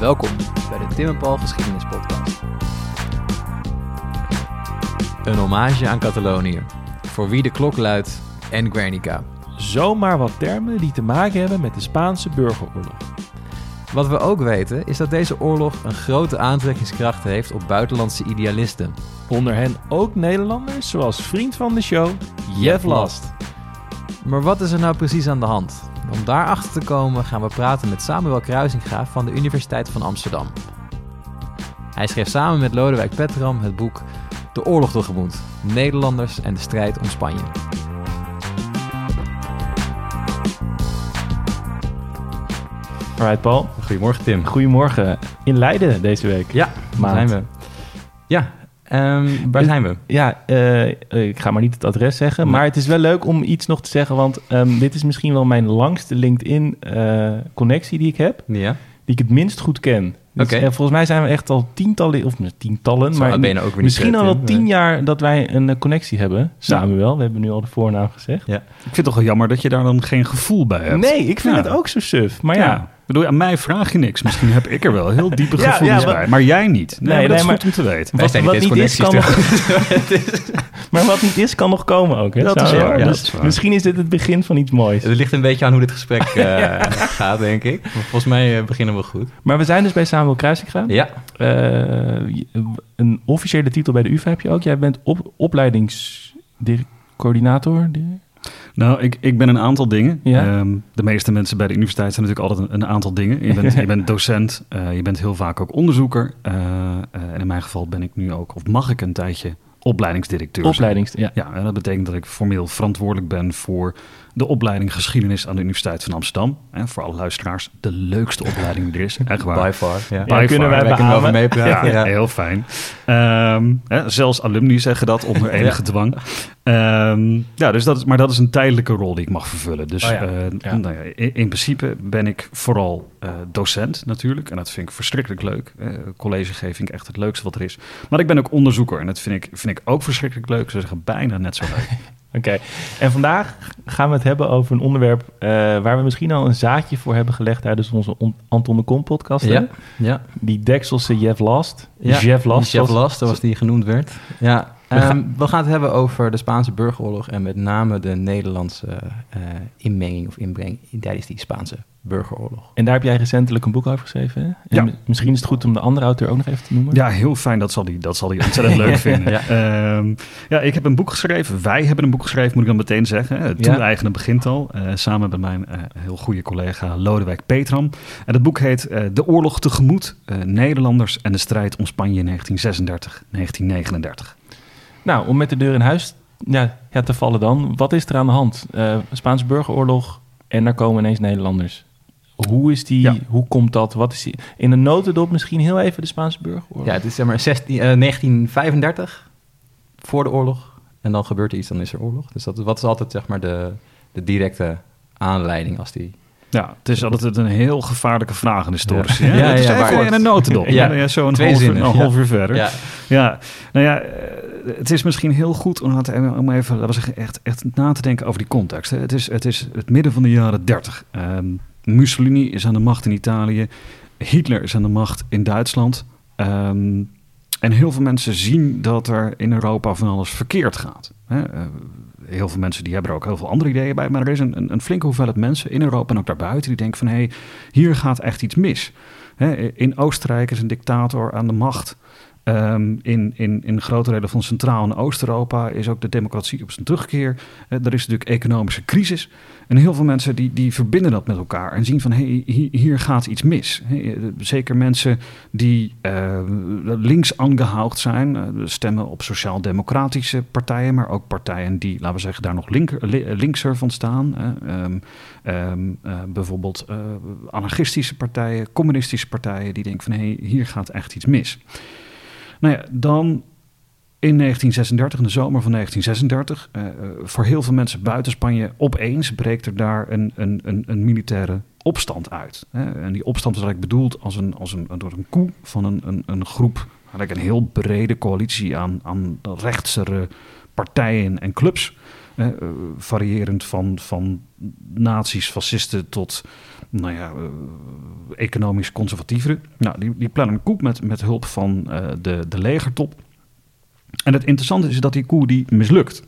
Welkom bij de Tim en Paul Geschiedenis Podcast. Een hommage aan Catalonië, voor wie de klok luidt en Guernica. Zomaar wat termen die te maken hebben met de Spaanse burgeroorlog. Wat we ook weten is dat deze oorlog een grote aantrekkingskracht heeft op buitenlandse idealisten. Onder hen ook Nederlanders, zoals vriend van de show, Jeff Last. Maar wat is er nou precies aan de hand? Om daarachter te komen gaan we praten met Samuel Kruisinga van de Universiteit van Amsterdam. Hij schreef samen met Lodewijk Petram het boek De Oorlog tegemoet, Nederlanders en de strijd om Spanje. Alright Paul, Goedemorgen Tim. goedemorgen. In Leiden deze week. Ja, waar Maand. zijn we? Ja, ehm, waar Is- zijn we? Ja, eh, ik ga maar niet het adres zeggen, maar het is wel leuk om iets nog te zeggen, want ehm, dit is misschien wel mijn langste LinkedIn-connectie die ik heb, Ja. die ik het minst goed ken. Dus, Oké. volgens mij zijn we echt al tientallen, of tientallen, Zo maar nou ook misschien al wel tien jaar dat wij een eh, connectie hebben. Samuel, we hebben nu al de voornaam gezegd. Ja. Ik vind het toch wel jammer dat je daar dan geen gevoel bij hebt. Nee, ik vind Ja. het ook zo suf. Maar ja, Ik bedoel, aan mij vraag je niks. Misschien heb ik er wel heel diepe gevoelens ja, bij. Maar jij niet. Nee, Nee, maar dat nee, is maar- goed om te weten. Wat, niet is, kan nog, maar wat niet is, kan nog komen ook. Hè, Dat is Samuel? waar, ja, Dus dat is waar. Misschien is dit het begin van iets moois. Het ligt een beetje aan hoe dit gesprek eh, gaat, denk ik. Maar volgens mij eh, beginnen we goed. Maar we zijn dus bij Samuel Kruising gegaan. Ja, Eh, een officiële titel bij de UvA heb je ook. Jij bent op, opleidingscoördinator. Nou, ik, ik ben een aantal dingen. Ja? Ehm, de meeste mensen bij de universiteit zijn natuurlijk altijd een, een aantal dingen. Je bent, je bent docent, eh, je bent heel vaak ook onderzoeker. eh, eh, en in mijn geval ben ik nu ook, of mag ik een tijdje, opleidingsdirecteur. Opleidings... Ja. Ja, en dat betekent dat ik formeel verantwoordelijk ben voor de opleiding geschiedenis aan de Universiteit van Amsterdam. En voor alle luisteraars, de leukste opleiding die er is. Echt waar. by far. Ja. By Ja, kunnen wij Wij kunnen over beamen. meepraten. Ja, Ja. heel fijn. Ehm, hè, zelfs alumni zeggen dat onder enige dwang. Ehm, ja, dus dat is, maar dat is een tijdelijke rol die ik mag vervullen. Dus Oh eh. Nou ja, in, in principe ben ik vooral eh, docent natuurlijk. En dat vind ik verschrikkelijk leuk. College geven vind ik echt het leukste wat er is. Maar ik ben ook onderzoeker. En dat vind ik, vind ik ook verschrikkelijk leuk. Ze zeggen bijna net zo leuk. Oké. En vandaag gaan we het hebben over een onderwerp... eh, waar we misschien al een zaadje voor hebben gelegd... tijdens onze On- Anton de Kom podcast. Ja, ja. Die Dekselse Jeff Last. ja. Jeff Last. Jeff Last, zoals die genoemd werd. Ja, We ehm, gaan- we gaan het hebben over de Spaanse burgeroorlog en met name de Nederlandse eh, inmenging of inbreng tijdens die Spaanse burgeroorlog. En daar heb jij recentelijk een boek over geschreven. Hè? En Ja. m- Misschien is het goed om de andere auteur ook nog even te noemen. Ja, heel fijn. Dat zal hij dat zal hij ontzettend leuk vinden. Ja. Ja. ja, ik heb een boek geschreven. Wij hebben een boek geschreven, moet ik dan meteen zeggen. Het Ja. toe-eigenen begint al. eh, samen met mijn eh, heel goede collega Lodewijk Petram. En het boek heet eh, De Oorlog tegemoet. eh, Nederlanders en de strijd om Spanje in 1936-1939. Nou, om met de deur in huis ja, ja, te vallen dan. Wat is er aan de hand? Eh Spaanse burgeroorlog en daar komen ineens Nederlanders. Hoe is die, Ja. hoe komt dat? Wat is die? In een notendop misschien heel even de Spaanse burgeroorlog. Ja, het is zeg maar 16, eh, 1935 voor de oorlog en dan gebeurt er iets, dan is er oorlog. Dus dat, wat is altijd zeg maar de, de directe aanleiding als die... Ja, het is altijd een heel gevaarlijke vraag in de historici. Ja. hè? Ja, in een notendop. Ja. Ja. Zo een half, uur- zinnen, een ja. half uur verder. Ja, Ja, nou ja, eh, het is misschien heel goed om, om even laten we echt, echt na te denken over die context. hè. Het is, het is het midden van de jaren 30. Ehm, Mussolini is aan de macht in Italië. Hitler is aan de macht in Duitsland. Ehm, en heel veel mensen zien dat er in Europa van alles verkeerd gaat. Hè. Eh, heel veel mensen die hebben er ook heel veel andere ideeën bij. Maar er is een, een, een flinke hoeveelheid mensen in Europa en ook daarbuiten die denken van... hé, hey, hier gaat echt iets mis. Hè, in Oostenrijk is een dictator aan de macht. Ehm, in, in, in grote delen van Centraal- en Oost-Europa is ook de democratie op zijn terugkeer. Eh, er is natuurlijk economische crisis. En heel veel mensen die, die verbinden dat met elkaar en zien van hey, hier, gaat iets mis. Eh, zeker mensen die eh, links aangehaald zijn, stemmen op sociaal-democratische partijen, maar ook partijen die, laten we zeggen, daar nog linker, li- linkser van staan. Ehm, ehm, eh, bijvoorbeeld anarchistische partijen, communistische partijen, die denken van hé, hey, hier gaat echt iets mis. Nou ja, dan in 1936, in de zomer van 1936, eh, eh, voor heel veel mensen buiten Spanje, opeens breekt er daar een, een, een, een militaire opstand uit. Hè. En die opstand is eigenlijk bedoeld als een, als een, door een coup van een, een, een groep, eigenlijk een heel brede coalitie aan, aan rechtsere partijen en clubs. eh, variërend van, van nazi's, fascisten tot nou ja, eh, economisch conservatieveren. Nou, die, die plannen een coup met, met hulp van eh, de, de legertop. En het interessante is dat die coup die mislukt.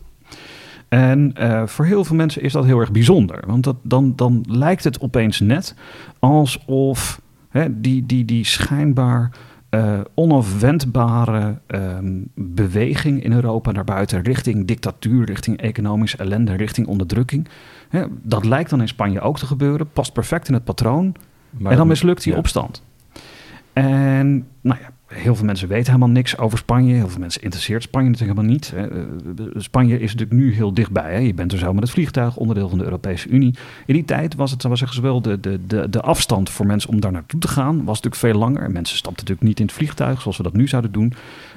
En eh, voor heel veel mensen is dat heel erg bijzonder. Want dat, dan, dan lijkt het opeens net alsof hè, die, die, die schijnbaar onafwendbare ehm, beweging in Europa naar buiten, richting dictatuur, richting economische ellende, richting onderdrukking. Hè, dat lijkt dan in Spanje ook te gebeuren, past perfect in het patroon. Maar en dan mislukt die ja. opstand. En nou ja, heel veel mensen weten helemaal niks over Spanje. Heel veel mensen interesseert Spanje natuurlijk helemaal niet. hè. Eh, Spanje is natuurlijk nu heel dichtbij. Hè. Je bent er zo met het vliegtuig, onderdeel van de Europese Unie. In die tijd was het, was zeggen ze wel, de, de, de, de afstand voor mensen om daar naartoe te gaan... was natuurlijk veel langer. Mensen stapten natuurlijk niet in het vliegtuig zoals we dat nu zouden doen.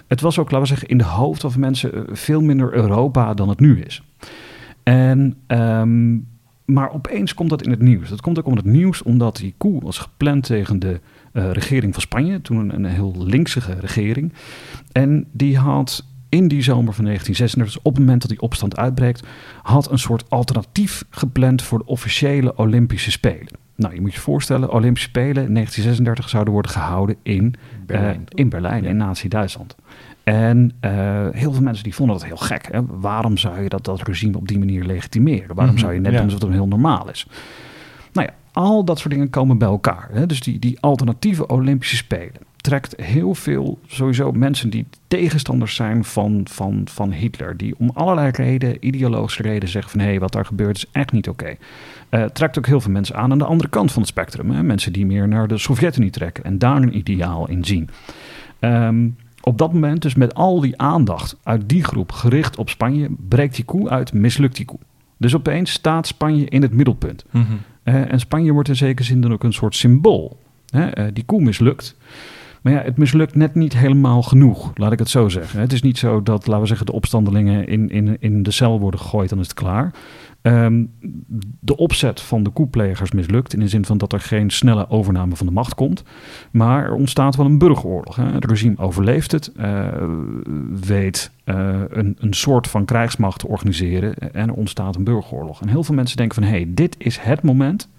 Het was ook, laten we zeggen, in de hoofd van mensen eh, veel minder Europa dan het nu is. En, ehm, maar opeens komt dat in het nieuws. Dat komt ook om het nieuws omdat die coup was gepland tegen de eh, regering van Spanje. Toen een, een heel linksige regering. En die had in die zomer van 1936, dus op het moment dat die opstand uitbreekt, had een soort alternatief gepland voor de officiële Olympische Spelen. Nou, je moet je voorstellen, Olympische Spelen in 1936 zouden worden gehouden in Berlijn. eh, in Berlijn, in Nazi-Duitsland. En eh, heel veel mensen die vonden dat heel gek. Hè? Waarom zou je dat, dat regime op die manier legitimeren? Waarom Mhm, zou je net ja. doen alsof het heel normaal is? Nou ja, al dat soort dingen komen bij elkaar. Hè? Dus die, die alternatieve Olympische Spelen trekt heel veel sowieso mensen die tegenstanders zijn van, van, van Hitler. Die om allerlei redenen, ideologische redenen zeggen van hé, hey, wat daar gebeurt is echt niet oké. Eh, trekt ook heel veel mensen aan aan de andere kant van het spectrum. Hè? Mensen die meer naar de Sovjet-Unie trekken en daar een ideaal in zien. Ehm, op dat moment, dus met al die aandacht uit die groep gericht op Spanje, breekt die koe uit, mislukt die koe. Dus opeens staat Spanje in het middelpunt. Mhm. Eh, en Spanje wordt in zekere zin dan ook een soort symbool. Hè? eh, die koe mislukt. Maar ja, het mislukt net niet helemaal genoeg, laat ik het zo zeggen. Het is niet zo dat, laten we zeggen, de opstandelingen in, in, in de cel worden gegooid, dan is het klaar. Ehm, de opzet van de koeplegers mislukt in de zin van dat er geen snelle overname van de macht komt. Maar er ontstaat wel een burgeroorlog. Hè. Het regime overleeft het, eh, weet eh, een, een soort van krijgsmacht te organiseren en er ontstaat een burgeroorlog. En heel veel mensen denken van, hé, hey, dit is het moment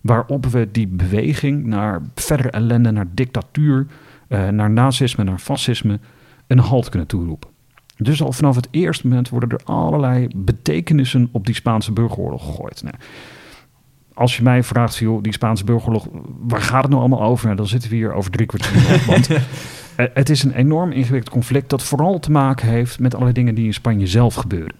waarop we die beweging naar verdere ellende, naar dictatuur, eh, naar nazisme, naar fascisme, een halt kunnen toeroepen. Dus al vanaf het eerste moment worden er allerlei betekenissen op die Spaanse burgeroorlog gegooid. Nou, als je mij vraagt, joh, die Spaanse burgeroorlog, waar gaat het nou allemaal over? Nou, dan zitten we hier over drie kwartier. want eh, het is een enorm ingewikkeld conflict dat vooral te maken heeft met allerlei dingen die in Spanje zelf gebeuren.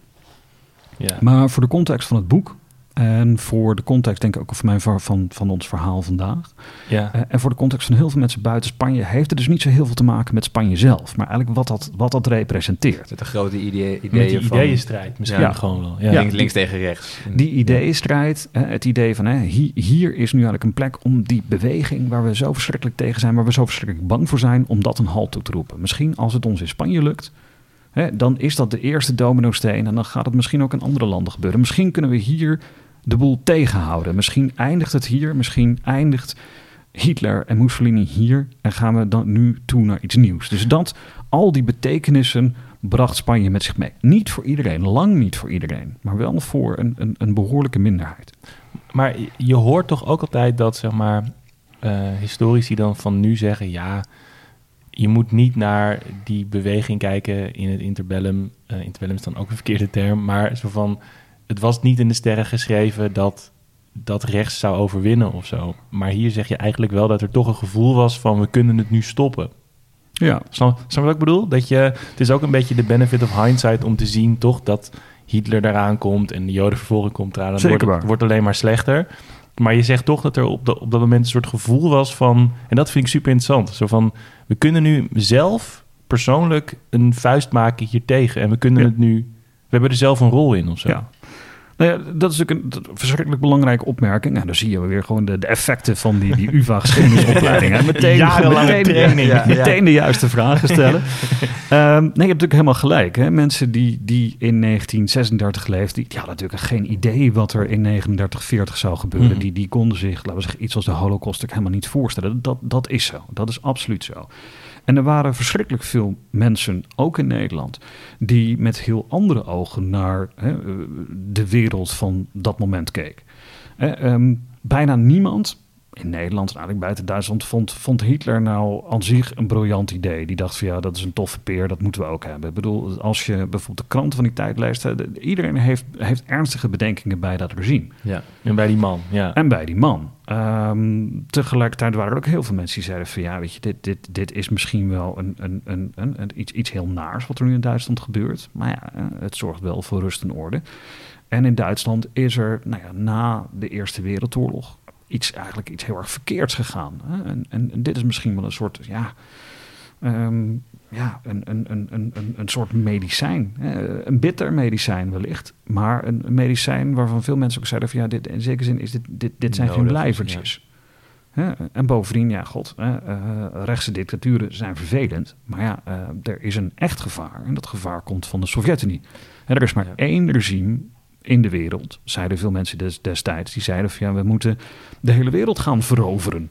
Ja. Maar voor de context van het boek en voor de context denk ik ook van, mijn, ver- van, van ons verhaal vandaag. ja. eh, en voor de context van heel veel mensen buiten Spanje heeft het dus niet zo heel veel te maken met Spanje zelf. Maar eigenlijk wat dat, wat dat representeert. Met de grote idee, Met ideeën die van ideeënstrijd misschien Ja. gewoon wel. Ja. links, links tegen rechts. Die ideeënstrijd, het idee van hè, hier, hier is nu eigenlijk een plek om die beweging waar we zo verschrikkelijk tegen zijn, waar we zo verschrikkelijk bang voor zijn, om dat een halt toe te roepen. Misschien als het ons in Spanje lukt, hè, dan is dat de eerste dominosteen en dan gaat het misschien ook in andere landen gebeuren. Misschien kunnen we hier de boel tegenhouden. Misschien eindigt het hier, misschien eindigt Hitler en Mussolini hier en gaan we dan nu toe naar iets nieuws. Dus dat, al die betekenissen bracht Spanje met zich mee. Niet voor iedereen, lang niet voor iedereen, maar wel voor een, een, een behoorlijke minderheid. Maar je hoort toch ook altijd dat, zeg maar, eh, historici dan van nu zeggen... ja, je moet niet naar die beweging kijken in het interbellum. Eh, interbellum is dan ook een verkeerde term, maar zo van... het was niet in de sterren geschreven dat dat rechts zou overwinnen of zo. Maar hier zeg je eigenlijk wel dat er toch een gevoel was van... we kunnen het nu stoppen. Ja, Snap, snap je wat ik bedoel? Dat je, het is ook een beetje de benefit of hindsight om te zien toch dat Hitler eraan komt en de jodenvervolging komt eraan. Het wordt, het wordt alleen maar slechter. Maar je zegt toch dat er op, de, op dat moment een soort gevoel was van... En dat vind ik super interessant. Zo van, we kunnen nu zelf persoonlijk een vuist maken hiertegen. En we kunnen Ja. het nu... We hebben er zelf een rol in of zo. Ja. Nou ja, dat is natuurlijk een verschrikkelijk belangrijke opmerking. En dan zie je weer gewoon de, de effecten van die, die UvA-geschiedenisopleiding. Meteen, Jarenlange meteen, training. Ja, Ja, ja. meteen de juiste vragen stellen. Ehm, nee, je hebt natuurlijk helemaal gelijk. Hè. Mensen die, die in 1936 leefden, die, hadden natuurlijk geen idee wat er in 39, 40 zou gebeuren. Mhm. Die, die konden zich, laten we zeggen, iets als de holocaust ook helemaal niet voorstellen. Dat, dat is zo. Dat is absoluut zo. En er waren verschrikkelijk veel mensen, ook in Nederland, die met heel andere ogen naar hè, de wereld van dat moment keek. Ehm, bijna niemand in Nederland en eigenlijk buiten Duitsland vond, vond Hitler nou aan zich een briljant idee. Die dacht van ja, dat is een toffe peer, dat moeten we ook hebben. Ik bedoel, als je bijvoorbeeld de kranten van die tijd leest, iedereen heeft, heeft ernstige bedenkingen bij dat regime. Ja, en bij die man. Ja. En bij die man. Um, tegelijkertijd waren er ook heel veel mensen die zeiden van ja, weet je, dit, dit, dit is misschien wel een, een, een, een, iets, iets heel naars wat er nu in Duitsland gebeurt. Maar ja, eh, het zorgt wel voor rust en orde. En in Duitsland is er nou ja, na de Eerste Wereldoorlog iets, eigenlijk iets heel erg verkeerds gegaan. Hè? En, en, en, dit is misschien wel een soort, ja, um, ja een, een, een, een, een soort medicijn. Hè? Een bitter medicijn wellicht. Maar een, medicijn waarvan veel mensen ook zeiden van ja, dit, in zekere zin is dit, dit, dit zijn geen blijvertjes. Ja. En bovendien, ja, god, uh, rechtse dictaturen zijn vervelend. Maar ja, uh, er is een echt gevaar. En dat gevaar komt van de Sovjet-Unie. Er is maar één regime in de wereld, zeiden veel mensen des, destijds, die zeiden van ja, we moeten de hele wereld gaan veroveren.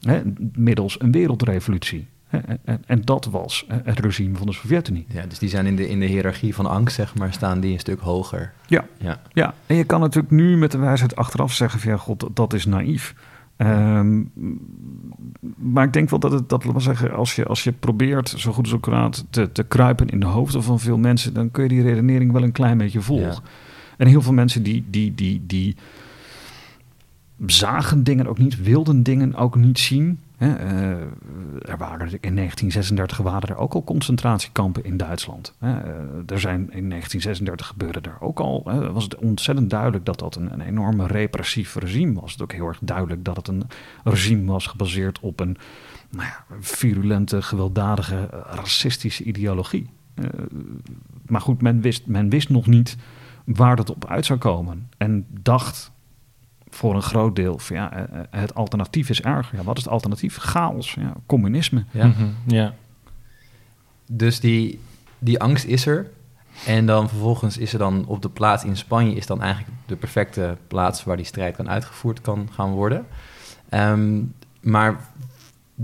Hè, middels een wereldrevolutie. En, en, en, dat was het regime van de Sovjet-Unie. Ja, dus die zijn in de, in de hiërarchie van angst, zeg maar, staan die een stuk hoger. Ja, ja. ja. en je kan natuurlijk nu met de wijsheid achteraf zeggen van ja, god, dat is naïef. Um, maar ik denk wel dat het, dat wil zeggen, als je, als je probeert zo goed als ook te, te kruipen in de hoofden van veel mensen, dan kun je die redenering wel een klein beetje volgen. Ja. En heel veel mensen die, die, die, die zagen dingen ook niet, wilden dingen ook niet zien. Hè. Uh, er waren in 1936 waren er ook al concentratiekampen in Duitsland. Hè. Uh, er zijn in 1936 gebeurde er ook al. Hè, was het ontzettend duidelijk dat dat een, een enorme repressief regime was. Het ook heel erg duidelijk dat het een regime was gebaseerd op een nou ja, virulente, gewelddadige, racistische ideologie. Maar goed, men wist, men wist nog niet waar dat op uit zou komen. En dacht voor een groot deel van ja, eh, eh, het alternatief is erger. Ja, wat is het alternatief? Chaos, ja, communisme. Ja. Mhm, ja. Dus die, die angst is er. En dan vervolgens is er dan op de plaats in Spanje... is dan eigenlijk de perfecte plaats waar die strijd kan uitgevoerd kan gaan worden. Um, maar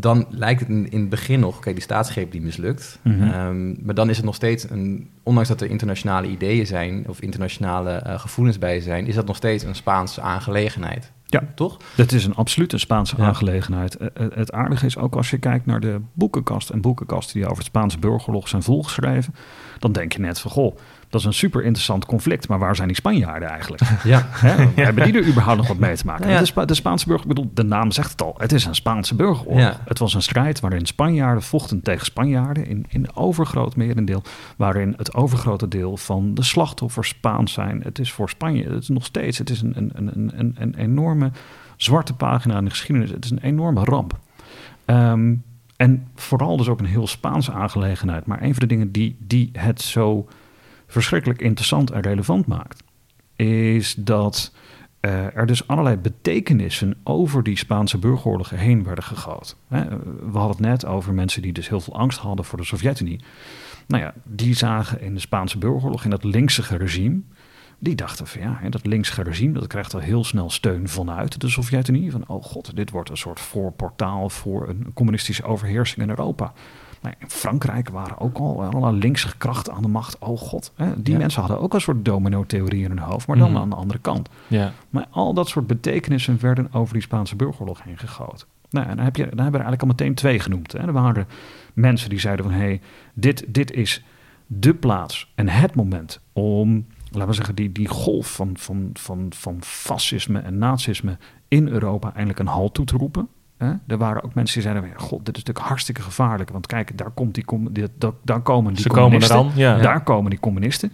dan lijkt het in, het begin nog, kijk, die staatsgreep die mislukt. Mhm. Ehm, maar dan is het nog steeds een, ondanks dat er internationale ideeën zijn of internationale uh, gevoelens bij zijn, is dat nog steeds een Spaanse aangelegenheid. Ja, toch? Dat is een absolute Spaanse aangelegenheid. Uh, het aardige is ook als je kijkt naar de boekenkast en boekenkasten die over het Spaanse burgerlog zijn volgeschreven, dan denk je net van goh dat is een super interessant conflict. Maar waar zijn die Spanjaarden eigenlijk? Ja. Hè? Hebben die er überhaupt nog wat mee te maken? Ja. De, de, Spaanse burger, ik bedoel, de naam zegt het al. Het is een Spaanse burgeroorlog. Ja. Het was een strijd waarin Spanjaarden vochten tegen Spanjaarden. In, in overgroot merendeel. Waarin het overgrote deel van de slachtoffers Spaans zijn. Het is voor Spanje, het is nog steeds, het is een, een, een, een, een enorme zwarte pagina in de geschiedenis. Het is een enorme ramp. Um, en vooral dus ook een heel Spaanse aangelegenheid. Maar een van de dingen die, die het zo verschrikkelijk interessant en relevant maakt, is dat uh, er dus allerlei betekenissen over die Spaanse burgeroorlogen heen werden gegooid. We hadden het net over mensen die dus heel veel angst hadden voor de Sovjet-Unie. Nou ja, die zagen in de Spaanse burgeroorlog, in dat linkse regime, die dachten van ja, dat linkse regime, dat krijgt al heel snel steun vanuit de Sovjet-Unie. Van oh god, dit wordt een soort voorportaal voor een communistische overheersing in Europa. Maar in Frankrijk waren ook al allerlei linkse krachten aan de macht. Oh god, hè? die mensen hadden ook een soort domino-theorie in hun hoofd, maar dan mhm. aan de andere kant. Ja. Maar al dat soort betekenissen werden over die Spaanse burgeroorlog heen gegoten. Nou, en dan, heb je, dan hebben we er eigenlijk al meteen twee genoemd. Hè? Er waren mensen die zeiden van, hé, hey, dit, dit is de plaats en het moment om, laten we zeggen, die, die golf van, van, van, van fascisme en nazisme in Europa eindelijk een halt toe te roepen. Hè? Er waren ook mensen die zeiden: God, dit is natuurlijk hartstikke gevaarlijk. Want kijk, daar, komt die, dit, daar komen die Ze communisten. Komen er dan, Daar komen die communisten.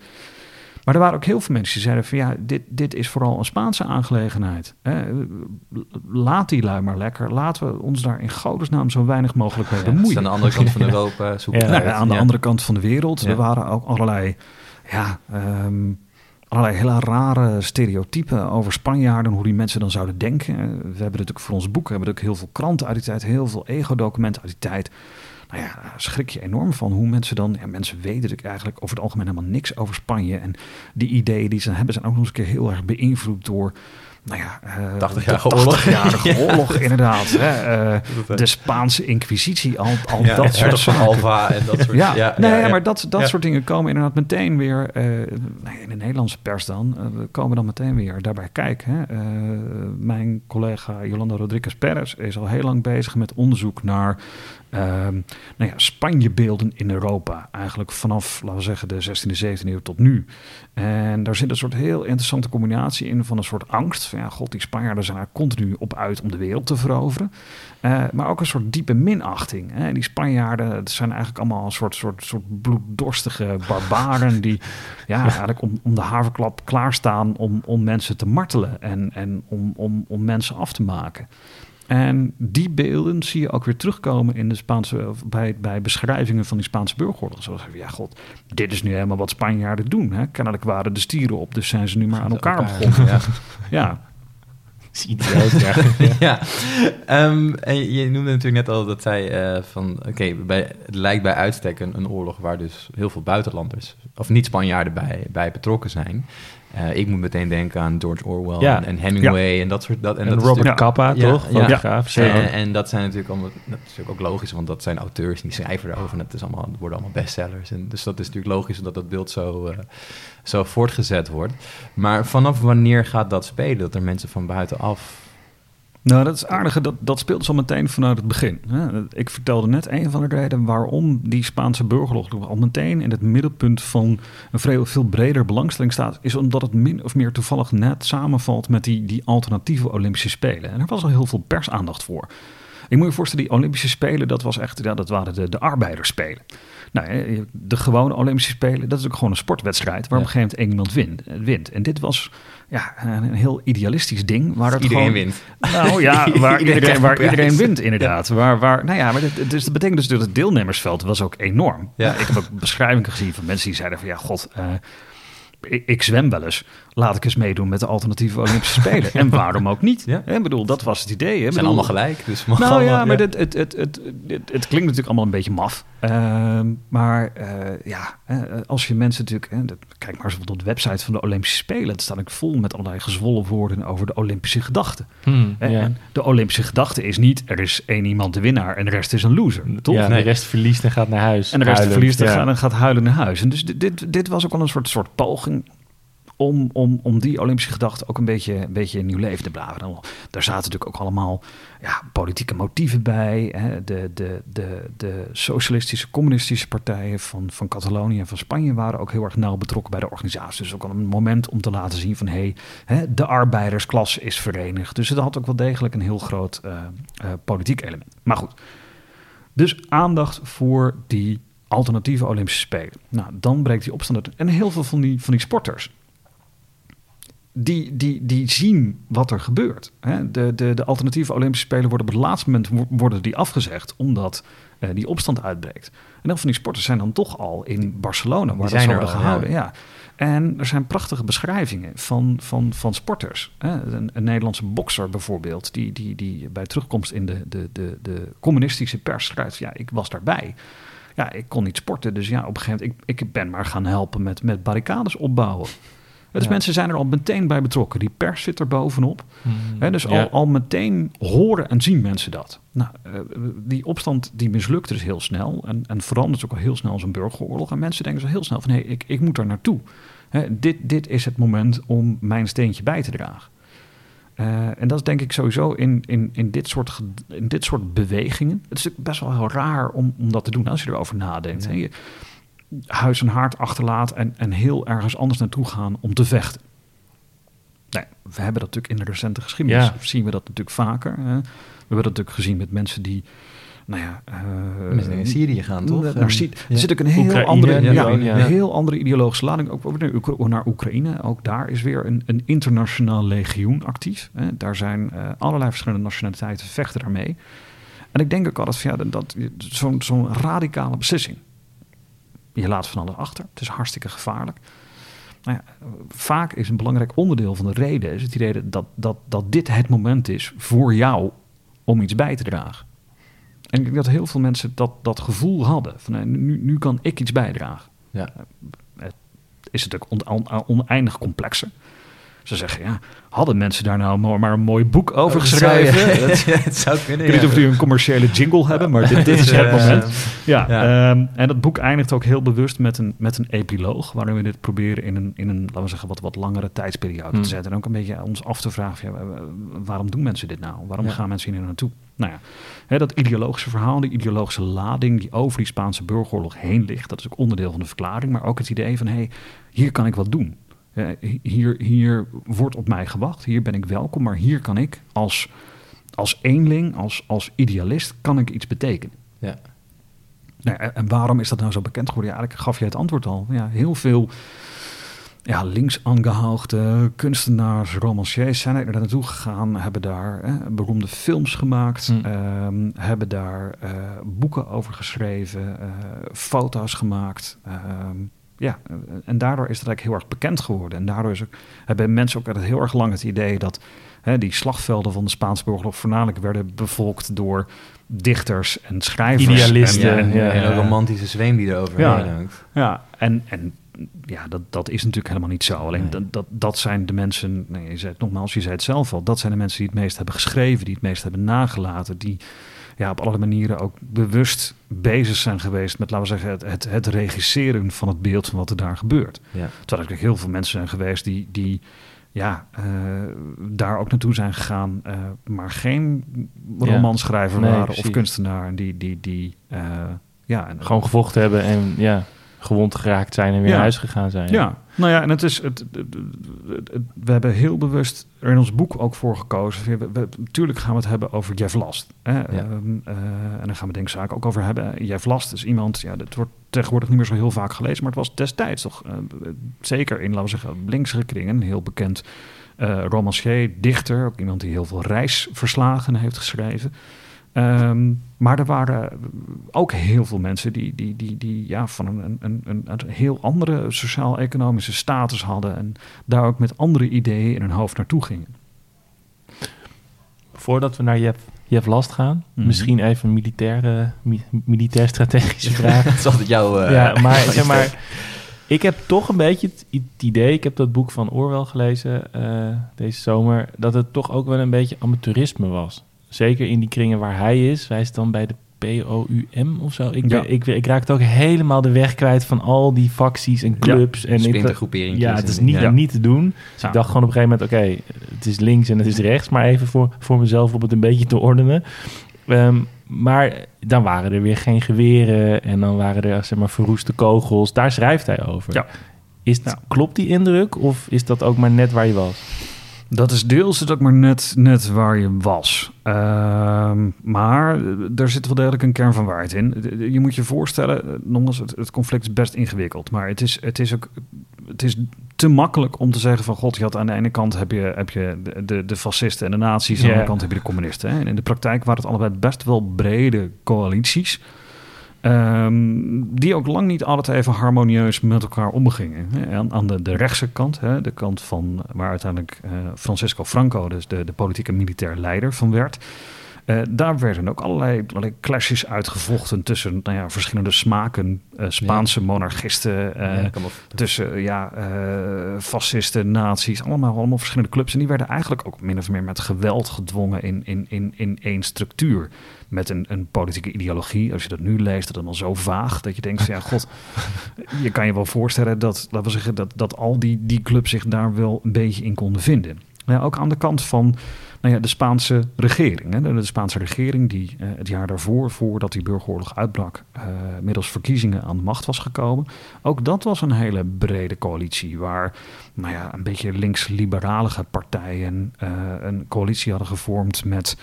Maar er waren ook heel veel mensen die zeiden: van ja, dit, dit is vooral een Spaanse aangelegenheid. Hè? Laat die lui maar lekker. Laten we ons daar in godesnaam zo weinig mogelijk mee bemoeien. aan de andere kant van Europa. Ja. Nou, aan de andere kant van de wereld. Er waren ook allerlei. Ja, um, allerlei hele rare stereotypen over Spanjaarden, hoe die mensen dan zouden denken. We hebben natuurlijk voor ons boek hebben ook heel veel kranten uit die tijd, heel veel ego-documenten uit die tijd. Nou ja, schrik je enorm van hoe mensen dan. Ja, mensen weten natuurlijk eigenlijk over het algemeen helemaal niks over Spanje. En die ideeën die ze hebben zijn ook nog eens een keer heel erg beïnvloed door nou ja, uh, 80-jarige oorlog. 80-jarige oorlog, inderdaad. Hè, uh, de Spaanse Inquisitie, al, al ja, dat soort van Alva en dat soort Ja, ja, nee, maar dat, dat soort dingen komen inderdaad meteen weer, uh, in de Nederlandse pers dan, komen dan meteen weer daarbij kijken. Hè. mijn collega Jolanda Rodriguez Perez is al heel lang bezig met onderzoek naar Ehm, nou ja, Spanje-beelden in Europa. Eigenlijk vanaf, laten we zeggen, de 16e, 17e eeuw tot nu. En daar zit een soort heel interessante combinatie in van een soort angst. Van ja, god, die Spanjaarden zijn er continu op uit om de wereld te veroveren. Uh, maar ook een soort diepe minachting. Hè. Die Spanjaarden het zijn eigenlijk allemaal een soort, soort, soort bloeddorstige barbaren... die ja, eigenlijk om, om de haverklap klaarstaan om, om mensen te martelen... en, en om, om, om mensen af te maken. En die beelden zie je ook weer terugkomen in de Spaanse, bij, bij beschrijvingen van die Spaanse burgeroorlog. Zoals, ja god, dit is nu helemaal wat Spanjaarden doen. Hè? Kennelijk waren de stieren op, dus zijn ze nu maar aan elkaar, begonnen. Ja. ja. Idioot, ja. ja. Um, en je noemde natuurlijk net al dat zij uh, van... Oké, het lijkt bij uitstek een, een, oorlog waar dus heel veel buitenlanders... of niet Spanjaarden bij, bij betrokken zijn. Uh, ik moet meteen denken aan George Orwell en, en, Hemingway en dat soort... Dat, en, en dat Robert Capa, toch? Ja. En, en, dat zijn natuurlijk allemaal... Dat is natuurlijk ook logisch, want dat zijn auteurs die schrijven erover. En het, is allemaal, het worden allemaal bestsellers. En dus dat is natuurlijk logisch dat dat beeld zo, uh, zo voortgezet wordt. Maar vanaf wanneer gaat dat spelen? Dat er mensen van buitenaf nou, dat is aardig. Dat, dat speelt zo meteen vanuit het begin. Ik vertelde net een van de redenen waarom die Spaanse burgeroorlog al meteen in het middelpunt van een veel, veel breder belangstelling staat, is omdat het min of meer toevallig net samenvalt met die, die alternatieve Olympische Spelen. En er was al heel veel persaandacht voor. Ik moet je voorstellen, die Olympische Spelen, dat, was echt, ja, dat waren de, de arbeidersspelen. Nou, de gewone Olympische Spelen, dat is ook gewoon een sportwedstrijd waar op een gegeven moment één iemand wint. wint. En dit was ja, een heel idealistisch ding. Waar het iedereen wint. Nou ja, waar iedereen, waar iedereen wint inderdaad. Waar, waar, nou ja, maar dat, dus dat betekent dus dat het deelnemersveld was ook enorm. Ja. ik heb ook beschrijvingen gezien van mensen die zeiden van ja, god... Uh, ik, zwem wel eens. Laat ik eens meedoen met de alternatieve Olympische Spelen. en waarom ook niet? Ja. Ik bedoel, dat was het idee. Hè? zijn allemaal gelijk. Dus nou allemaal, ja, maar Het, het, het, het, het, klinkt natuurlijk allemaal een beetje maf. Ehm, maar uh, ja, als je mensen natuurlijk... Hè, kijk maar eens op de website van de Olympische Spelen. Het staat ik vol met allerlei gezwollen woorden over de Olympische gedachte. Hmm, en de Olympische gedachte is niet... er is één iemand de winnaar en de rest is een loser. Toch? Ja, de rest verliest en gaat naar huis. En de rest verliest en, gaat, en gaat huilen naar huis. En dus dit, dit was ook wel een soort, soort poging om, om, om die Olympische gedachte ook een beetje, een beetje nieuw leven te blazen. Daar zaten natuurlijk ook allemaal ja, politieke motieven bij. Hè. De, de, de, de socialistische, communistische partijen van, van Catalonië en van Spanje waren ook heel erg nauw betrokken bij de organisatie. Dus ook al een moment om te laten zien van hé, hey, de arbeidersklasse is verenigd. Dus het had ook wel degelijk een heel groot uh, uh, politiek element. Maar goed, dus aandacht voor die alternatieve Olympische Spelen. Nou, dan breekt die opstand uit. En heel veel van die, van die sporters, die, die, die zien wat er gebeurt. De, de, de alternatieve Olympische Spelen worden op het laatste moment worden die afgezegd, omdat uh, die opstand uitbreekt. En dan van die sporters zijn dan toch al in Barcelona, waar die dat worden gehouden. Ja. En er zijn prachtige beschrijvingen van, van, van sporters. Een, een, Nederlandse bokser bijvoorbeeld, die, die, die bij terugkomst in de, de, de, de communistische pers schrijft: Ja, ik was daarbij. Ja, ik kon niet sporten, dus ja, op een gegeven moment, ik, ik ben maar gaan helpen met, met barricades opbouwen. Dus mensen zijn er al meteen bij betrokken. Die pers zit er bovenop. Hmm. dus al, al meteen horen en zien mensen dat. Nou, eh, die opstand die mislukt dus heel snel. En, en verandert ook al heel snel als een burgeroorlog. En mensen denken zo heel snel van... hé, hey, ik, ik moet er naartoe. dit, dit is het moment om mijn steentje bij te dragen. Uh, en dat is denk ik sowieso in, in, in, dit soort, in dit soort bewegingen. Het is natuurlijk best wel heel raar om, om dat te doen als je erover nadenkt. Ja huis en haard achterlaat en, en heel ergens anders naartoe gaan om te vechten. Nee, we hebben dat natuurlijk in de recente geschiedenis, ja. zien we dat natuurlijk vaker. Hè. We hebben dat natuurlijk gezien met mensen die nou ja, uh, Syrië gaan, toch? Naar Syrië. Er zit ook een heel, andere, ja, een heel andere ideologische lading. Ook naar Oekraïne. Ook daar is weer een, een internationaal legioen actief. Hè. Daar zijn uh, allerlei verschillende nationaliteiten vechten daarmee. En ik denk ook altijd van ja, dat, zo'n zo'n radicale beslissing. Je laat van alles achter. Het is hartstikke gevaarlijk. Nou ja, vaak is een belangrijk onderdeel van de reden is het idee dat, dat, dat dit het moment is voor jou om iets bij te dragen. En ik denk dat heel veel mensen dat, dat gevoel hadden. Van nu, nu kan ik iets bijdragen. Ja. Het is het ook on, oneindig complexer. Ze zeggen, ja, hadden mensen daar nou maar, een mooi boek over Oh, dat zou je- geschreven? Dat- het zou kunnen. Ik weet niet of jullie een commerciële jingle hebben, maar dit, dit is het moment. Ja, ja. ehm, en dat boek eindigt ook heel bewust met een, met een epiloog, waarin we dit proberen in een, in een laten we zeggen, wat, wat langere tijdsperiode Hmm. te zetten. En ook een beetje ons af te vragen, ja, wa- wa- waarom doen mensen dit nou? Waarom gaan mensen hier naartoe? Nou ja, hè, dat ideologische verhaal, die ideologische lading die over die Spaanse burgeroorlog heen ligt, dat is ook onderdeel van de verklaring, maar ook het idee van, hé, hey, hier kan ik wat doen. Eh, hier, hier wordt op mij gewacht, hier ben ik welkom, maar hier kan ik als, als eenling, als, als idealist, kan ik iets betekenen. Ja. Nou, en- waarom is dat nou zo bekend geworden? Ja, eigenlijk gaf je het antwoord al. Ja, heel veel ja, links aangehoogde kunstenaars, romanciers zijn er naartoe gegaan, hebben daar hè, beroemde films gemaakt, Hmm. ehm, hebben daar eh, boeken over geschreven, eh, foto's gemaakt. ehm, ja, en daardoor is het eigenlijk heel erg bekend geworden. En daardoor is ook, hebben mensen ook heel erg lang het idee dat hè, die slagvelden van de Spaanse burgeroorlog voornamelijk werden bevolkt door dichters en schrijvers. Idealisten, En, ja. eh, En een romantische zweem die erover Ja. ja, en, en ja, dat, dat is natuurlijk helemaal niet zo. Alleen Nee. dat, dat, dat zijn de mensen, nee, je zei het nogmaals, je zei het zelf al, dat zijn de mensen die het meest hebben geschreven, die het meest hebben nagelaten, die ja, op alle manieren ook bewust bezig zijn geweest met, laten we zeggen, het, het, het regisseren van het beeld van wat er daar gebeurt. Ja. Terwijl er heel veel mensen zijn geweest die, die ja, eh, daar ook naartoe zijn gegaan, eh, maar geen romanschrijver Nee, waren precies. of kunstenaar. En die, die, die eh, ja, en, Gewoon gevochten hebben en ja, gewond geraakt zijn en weer Ja. naar huis gegaan zijn. Ja, nou ja, en het is. Het, het- het- het- we hebben heel bewust er in ons boek ook voor gekozen. We, we- natuurlijk gaan we het hebben over Jeff Last. Hè? Ehm, eh, en dan gaan we denk ik zaken ook over hebben. Jeff Last is iemand, ja, dat wordt tegenwoordig niet meer zo heel vaak gelezen, maar het was destijds toch eh, zeker in, laten we zeggen, linksere kringen, heel bekend eh romancier, dichter, ook iemand die heel veel reisverslagen heeft geschreven. Ehm, maar er waren ook heel veel mensen die, die, die, die ja, van een, een, een, een, heel andere sociaal-economische status hadden. En daar ook met andere ideeën in hun hoofd naartoe gingen. Voordat we naar Jeff, Jeff Last gaan, Mhm. misschien even een militaire, mi- militair-strategische vraag. Dat is altijd jouw... eh, ja, maar zeg maar, ik heb toch een beetje het idee, ik heb dat boek van Orwell gelezen eh, deze zomer, dat het toch ook wel een beetje amateurisme was. Zeker in die kringen waar hij is. Hij is dan bij de POUM of zo. Ik, Ja. ik, ik raakte ook helemaal de weg kwijt van al die facties en clubs. en ik, Splintergroeperingjes ja, het is niet, ja. niet te doen. Dus Ja. ik dacht gewoon op een gegeven moment, oké, het is links en het is rechts, maar even voor, voor mezelf om het een beetje te ordenen. Ehm, maar dan waren er weer geen geweren en dan waren er zeg maar verroeste kogels. Daar schrijft hij over. Ja. Is het, Ja. Klopt die indruk of is dat ook maar net waar je was? Dat is deels het ook maar net, net waar je was. Ehm, maar er zit wel degelijk een kern van waarheid in. Je moet je voorstellen, nogmaals, het, het conflict is best ingewikkeld. Maar het is, het is ook het is te makkelijk om te zeggen van... god, je had aan de ene kant heb je, heb je de, de, de fascisten en de nazi's... aan de andere kant heb je de communisten. Hè? En in de praktijk waren het allebei best wel brede coalities... Ehm, die ook lang niet altijd even harmonieus met elkaar omgingen. Aan, aan de, de rechtse kant, hè, de kant van waar uiteindelijk eh, Francisco Franco, dus de, de politieke militair leider van werd. Eh, daar werden ook allerlei, allerlei clashes uitgevochten tussen nou ja, verschillende smaken. eh, Spaanse monarchisten, eh, Ja, tussen ja, fascisten, nazi's, allemaal, allemaal verschillende clubs. En die werden eigenlijk ook min of meer met geweld gedwongen in, in, in, in één structuur. Met een, een politieke ideologie. Als je dat nu leest, dat is allemaal zo vaag dat je denkt: van, ja, god, je kan je wel voorstellen dat, laten we zeggen, dat, dat al die, die clubs zich daar wel een beetje in konden vinden. Ja, ook aan de kant van nou ja, de Spaanse regering. Hè. De, Spaanse regering die eh, het jaar daarvoor, voordat die burgeroorlog uitbrak, eh, middels verkiezingen aan de macht was gekomen. Ook dat was een hele brede coalitie waar nou ja, een beetje links-liberalige partijen eh, een coalitie hadden gevormd met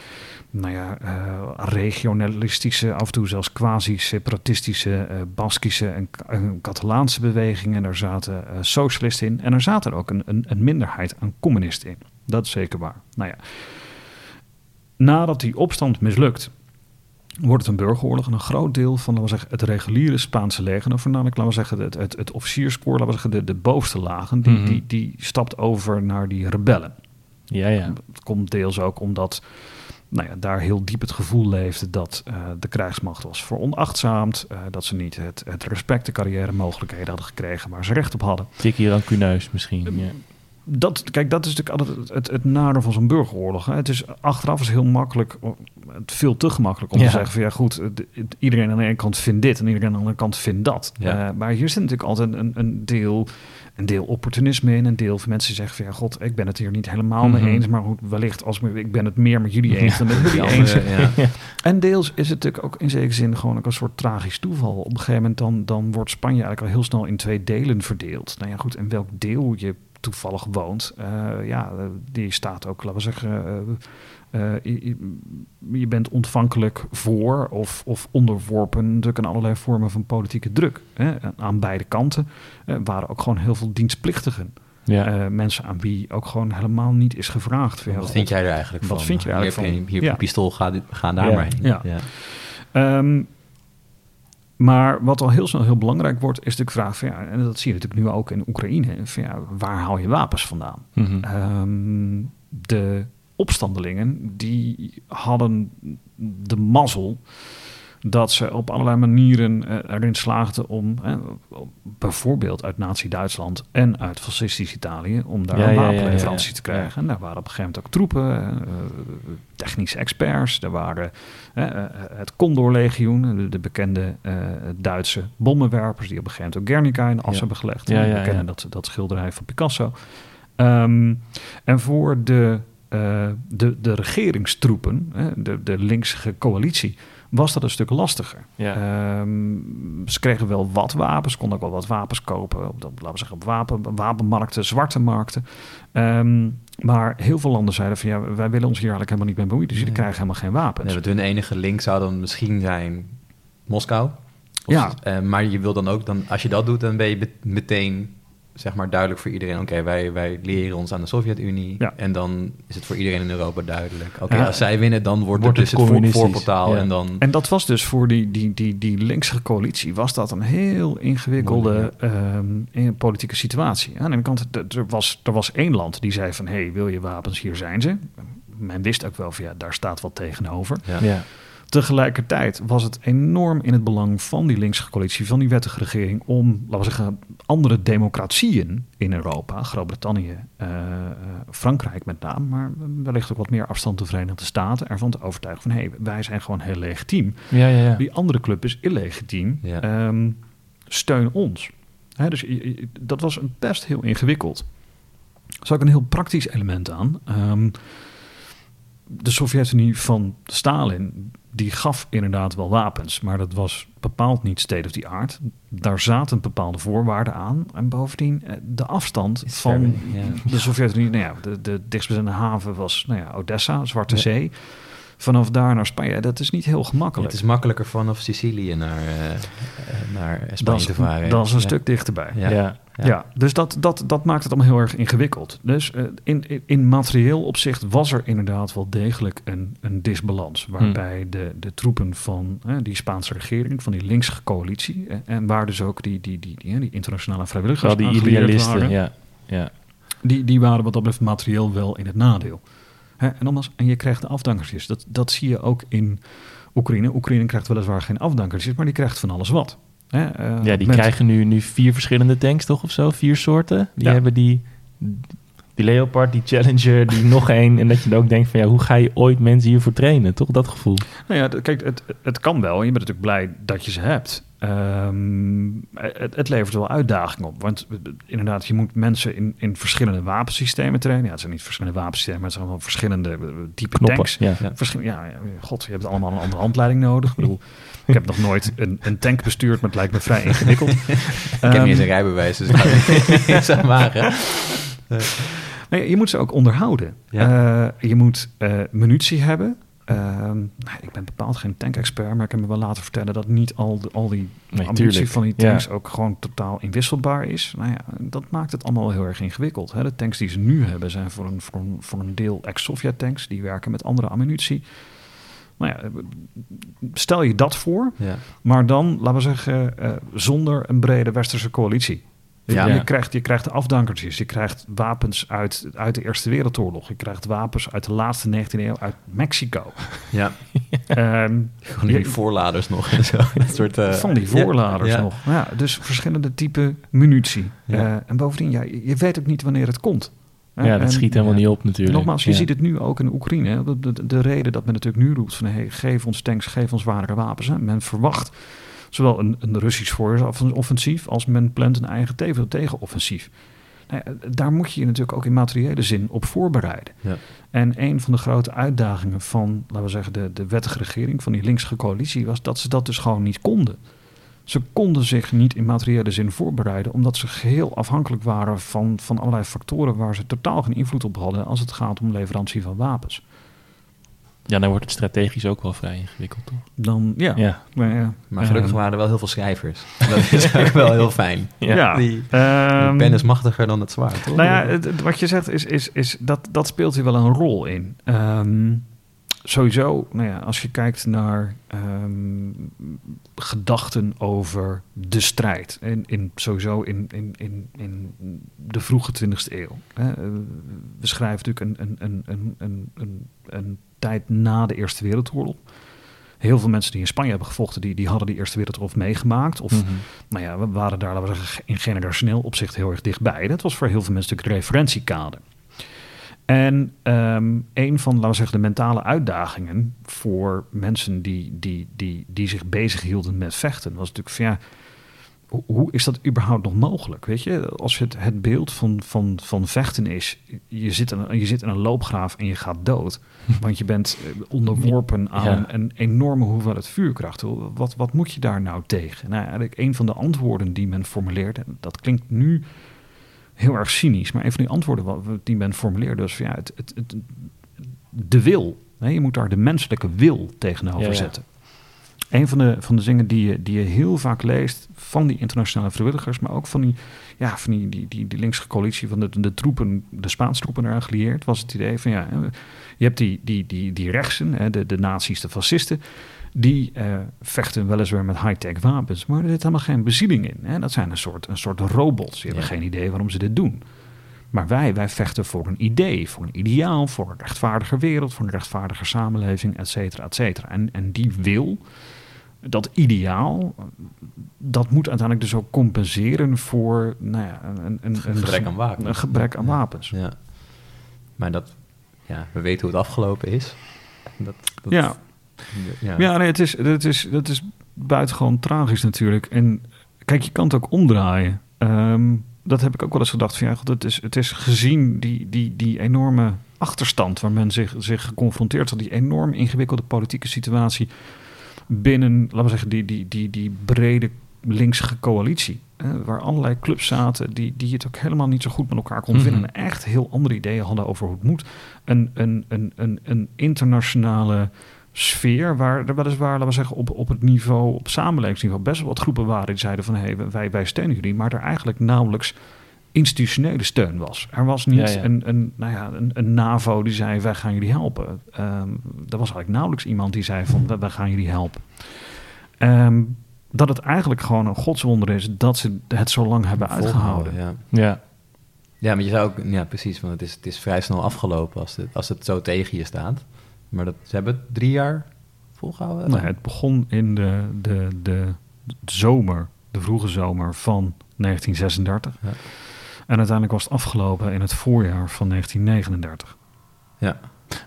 nou ja, regionalistische, af en toe zelfs quasi-separatistische, Baskische en, en Catalaanse bewegingen. Er zaten socialisten in en er zaten ook een, een, een minderheid aan communisten in. Dat is zeker waar. Nou ja, nadat die opstand mislukt, wordt het een burgeroorlog en een groot deel van laten we zeggen, het reguliere Spaanse leger, nou, voornamelijk laten we zeggen, het, het, het officierskoor, laten we zeggen, de, de bovenste lagen, die, Mhm. die, die stapt over naar die rebellen. Ja, ja. Het komt deels ook omdat nou ja, daar heel diep het gevoel leefde dat eh, de krijgsmacht was veronachtzaamd. eh, dat ze niet het, het respect, de carrière mogelijkheden hadden gekregen waar ze recht op hadden. Tikkie rancuneus misschien. Ja. Dat, kijk, dat is natuurlijk altijd het, het, het nadeel van zo'n burgeroorlog. Hè. Het is achteraf is heel makkelijk, veel te gemakkelijk om Ja. te zeggen van ja goed, eh, het- iedereen aan de ene kant vindt dit en iedereen aan de andere kant vindt dat. Ja. Eh, maar hier zit natuurlijk altijd een, een deel, een deel opportunisme in, een deel van mensen die zeggen van ja god, ik ben het hier niet helemaal Mhm. mee eens, maar goed, wellicht als ik ik ben het meer met jullie eens dan met jullie eens. ja. En deels is het natuurlijk ook in zekere zin gewoon ook een soort tragisch toeval. Op een gegeven moment dan, dan wordt Spanje eigenlijk al heel snel in twee delen verdeeld. Nou ja, goed, en welk deel je toevallig woont, eh, ja, eh, die staat ook, laten we zeggen, eh, eh, je, bent ontvankelijk voor of, of onderworpen natuurlijk aan allerlei vormen van politieke druk. Hè. Aan beide kanten eh, waren ook gewoon heel veel dienstplichtigen. Ja. Eh, mensen aan wie ook gewoon helemaal niet is gevraagd. Wat vind jij er eigenlijk Wat van? vind je er eigenlijk hier van? Hier heb je Ja. een pistool, ga, dit- ga daar Ja. maar heen. Ja. Ja. Maar wat al heel snel heel belangrijk wordt, is natuurlijk de vraag van ja, en dat zie je natuurlijk nu ook in Oekraïne, van ja, waar haal je wapens vandaan? Mhm. Ehm, de opstandelingen die hadden de mazzel dat ze op allerlei manieren eh, erin slaagden om eh, bijvoorbeeld uit Nazi-Duitsland en uit fascistisch Italië om daar Ja, een ja, ja, wapenleverantie te krijgen. En daar waren op een gegeven moment ook troepen, eh, technische experts, er waren het Condor-legioen, de, de bekende Duitse bommenwerpers die op een gegeven moment ook Guernica in de as hebben gelegd. Ja, We kennen. Dat, dat schilderij van Picasso. Ehm, en voor de, de, de regeringstroepen, de, de linkse coalitie, was dat een stuk lastiger. Ja. Ehm, ze kregen wel wat wapens, konden ook wel wat wapens kopen op, dat, laten we zeggen, op wapen, wapenmarkten, zwarte markten. Ehm, maar heel veel landen zeiden van ja, wij willen ons hier eigenlijk helemaal niet mee bemoeien, dus jullie Nee. krijgen helemaal geen wapens. Nee, hun enige link zou dan misschien zijn Moskou. Of- Ja. eh, maar je wil dan ook, dan, als je dat doet, dan ben je meteen zeg maar duidelijk voor iedereen. Oké, wij, wij leren ons aan de Sovjet-Unie. Ja. En dan is het voor iedereen in Europa duidelijk. Oké, Ja. als zij winnen, dan wordt, Wordt het dus het voorportaal. Ja. En dan... En dat was dus voor die, die, die, die linkse coalitie, was dat een heel ingewikkelde Moeilijk, ehm, politieke situatie. Aan de ene kant, er was, er was één land die zei van, hé, hey, wil je wapens, hier zijn ze. Men wist ook wel van, ja, daar staat wat tegenover. ja. Tegelijkertijd was het enorm in het belang van die linkse coalitie, van die wettige regering, om, laten we zeggen, andere democratieën in Europa, Groot-Brittannië, eh, eh, Frankrijk met name, maar wellicht ook wat meer afstand de Verenigde Staten, ervan te overtuigen van hé, hey, wij zijn gewoon heel legitiem. Ja, ja, ja. Die andere club is illegitiem. Ehm, steun ons. Dus dat was een best heel ingewikkeld. Er zat ook een heel praktisch element aan. Ehm, de Sovjet-Unie van Stalin, die gaf inderdaad wel wapens, maar dat was bepaald niet state of the art. Daar zaten bepaalde voorwaarden aan. En bovendien, eh, de afstand van de Sovjet-Unie, nou ja, de, de dichtstbijzijnde haven was nou ja, Odessa, Zwarte. Zee. Vanaf daar naar Spanje, dat is niet heel gemakkelijk. Het is makkelijker vanaf Sicilië naar, eh, eh, naar Spanje dat te varen. dat is een Ja. stuk dichterbij. Ja. Ja. Ja, dus dat, dat, dat maakt het allemaal heel erg ingewikkeld. Dus eh, in, in, in materieel opzicht was er inderdaad wel degelijk een, een disbalans. Waarbij de, de troepen van die Spaanse regering, van die linkse coalitie... en waar dus ook die, die, die, die, die internationale vrijwilligers Wel die idealisten, waren, ja. ja. die, die waren wat dat betreft materieel wel in het nadeel. Hè, en, nogmaals, en je krijgt de afdankertjes. Dat, dat zie je ook in Oekraïne. Oekraïne krijgt weliswaar geen afdankertjes, maar die krijgt van alles wat. Hè, eh, Ja, die krijgen nu, nu vier verschillende tanks, toch? Of zo? Vier soorten. Die Ja. hebben die, die Leopard, die Challenger, die nog één. En dat je dan ook denkt van ja, hoe ga je ooit mensen hiervoor trainen? Toch dat gevoel? Nou ja, kijk, het, het kan wel. Je bent natuurlijk blij dat je ze hebt. Ehm, het, het levert wel uitdagingen op. Want eh, inderdaad, je moet mensen in, in verschillende wapensystemen trainen. Ja, het zijn niet verschillende wapensystemen, maar het zijn gewoon verschillende eh, type Knoppen. tanks. Ja. Ja. Verschil, ja, ja, god, je hebt allemaal een andere handleiding nodig. Ik bedoel, ik heb nog nooit een, een tank bestuurd, maar het lijkt me vrij ingewikkeld. Ik heb niet eens een Ehm, rijbewijs, dus ik ga eens aan wagen. Nee, je moet ze ook onderhouden. Ja. Eh, je moet eh, munitie hebben. Ehm, nou, ik ben bepaald geen tank-expert, maar ik heb me wel laten vertellen dat niet al, de, al die Nee, tuurlijk. van die Ja. tanks ook gewoon totaal inwisselbaar is. Nou ja, dat maakt het allemaal heel erg ingewikkeld. Hè. De tanks die ze nu hebben zijn voor een, voor een, voor een deel ex-Sovjet tanks. Die werken met andere ammunitie. Nou ja, stel je dat voor, Ja. maar dan, laten we zeggen, eh, zonder een brede westerse coalitie. Je- Ja. Je, krijgt, je krijgt afdankertjes, je krijgt wapens uit, uit de Eerste Wereldoorlog. Je krijgt wapens uit de laatste 19e eeuw uit Mexico. ja. Ehm, Gewoon die Je- voorladers nog en zo. Dat soort, eh, van die voorladers ja. nog. Ja, dus verschillende typen munitie. Eh, en bovendien, ja, je weet ook niet wanneer het komt. Ja, dat schiet helemaal niet op natuurlijk. Nogmaals, je ziet het nu ook in Oekraïne. De, de, de reden dat men natuurlijk nu roept van hey, geef ons tanks, geef ons zwaardere wapens. Hè. Men verwacht zowel een, een Russisch vooroffensief als men plant een eigen tegen- tegenoffensief. Nou ja, daar moet je je natuurlijk ook in materiële zin op voorbereiden. Ja. En een van de grote uitdagingen van, laten we zeggen, de, de wettige regering, van die linkse coalitie, was dat ze dat dus gewoon niet konden. Ze konden zich niet in materiële zin voorbereiden, omdat ze geheel afhankelijk waren van, van allerlei factoren waar ze totaal geen invloed op hadden als het gaat om leverantie van wapens. Ja, dan wordt het strategisch ook wel vrij ingewikkeld, toch? Dan, ja. Ja. Maar, ja. Maar gelukkig Ehm, waren er wel heel veel schrijvers. Dat is ook wel heel fijn. Ja. ja. Die, die Ehm, pen is machtiger dan het zwaard, toch? Nou ja, het- wat je zegt is, is, is dat, dat speelt hier wel een rol in. Ehm, sowieso, nou ja, als je kijkt naar ehm, gedachten over de strijd. In, in, sowieso in, in, in, in de vroege 20e eeuw. Hè. Eh, We schrijven natuurlijk een, een, een, een, een, een, een tijd na de Eerste Wereldoorlog. Heel veel mensen die in Spanje hebben gevochten, die, die hadden die Eerste Wereldoorlog meegemaakt. Of Mhm. nou ja, we waren daar, laten we zeggen, in generationeel opzicht heel erg dichtbij. Dat was voor heel veel mensen natuurlijk het referentiekader. En ehm, een van, laten we zeggen, de mentale uitdagingen voor mensen die, die, die, die zich bezighielden met vechten, was natuurlijk van ja, hoe- is dat überhaupt nog mogelijk? Weet je, als het, het beeld van, van, van vechten is, je zit, in, een- je zit in een loopgraaf en je gaat dood. Want je bent eh, onderworpen aan Ja. een enorme hoeveelheid vuurkracht. Wat, wat moet je daar nou tegen? Nou, eigenlijk een van de antwoorden die men formuleert, en dat klinkt nu heel erg cynisch, maar een van die antwoorden wat- die men formuleerde was van ja, het, het, het, de wil. Hè, je moet daar de menselijke wil tegenover ja. zetten. Een van de, van de dingen die je, die je heel vaak leest van die internationale vrijwilligers, maar ook van die, ja, van die, die, die, die linkse coalitie van de, de troepen, de Spaanse troepen eraan gelieerd, was het idee van ja, eh, je hebt die, die, die, die rechtsen, hè, de, de nazi's, de fascisten, die eh, vechten weliswaar met high-tech wapens, maar er zit helemaal geen bezieling in. Hè. Dat zijn een soort, een soort robots, die hebben Ja. geen idee waarom ze dit doen. Maar wij, wij vechten voor een idee, voor een ideaal, voor een rechtvaardiger wereld, voor een rechtvaardiger samenleving, et cetera, et cetera. En, en die wil, dat ideaal, dat moet uiteindelijk dus ook compenseren voor nou ja, een, een, een, Gebrek aan wapens. Een gebrek aan wapens. Ja. Maar dat, ja, we weten hoe het afgelopen is. Dat, dat- Ja. ja. Ja, nee, het is, het is, dat is buitengewoon tragisch natuurlijk. En kijk, je kan het ook omdraaien. Ehm, dat heb ik ook wel eens gedacht. Van, ja, God, het, is, het is gezien die, die, die enorme achterstand waar men zich, zich geconfronteerd had, die enorm ingewikkelde politieke situatie binnen, laten we zeggen, die, die, die, die brede linkse coalitie. hè, waar allerlei clubs zaten die, die het ook helemaal niet zo goed met elkaar konden vinden. Mhm. En echt heel andere ideeën hadden over hoe het moet. Een, een, een, een, een internationale sfeer waar er weliswaar, laten we zeggen, op, op het niveau, op samenlevingsniveau, best wel wat groepen waren die zeiden van hé, hey, wij, wij steunen jullie, maar er eigenlijk nauwelijks institutionele steun was. Er was niet Ja, ja. Een, een, nou ja, een, een NAVO die zei wij gaan jullie helpen. Ehm er was eigenlijk nauwelijks iemand die zei van wij, gaan jullie helpen. Ehm, dat het eigenlijk gewoon een godswonder is dat ze het zo lang hebben uitgehouden. Ja. Ja. ja, maar je zou ook... Ja, precies, want het is, het is vrij snel afgelopen als het, als het zo tegen je staat. Maar dat, ze hebben het drie jaar volgehouden. Nou, het begon in de, de, de zomer, de vroege zomer van 1936. Ja. En uiteindelijk was het afgelopen in het voorjaar van 1939. Ja.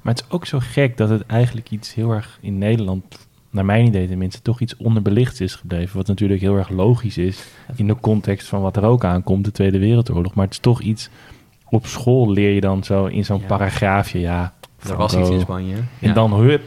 Maar het is ook zo gek dat het eigenlijk iets heel erg in Nederland, naar mijn idee tenminste, toch iets onderbelichts is gebleven. Wat natuurlijk heel erg logisch is in de context van wat er ook aankomt, de Tweede Wereldoorlog. Maar het is toch iets, op school leer je dan zo in zo'n Ja. paragraafje, ja. Er was iets in Spanje. En Ja. dan hup,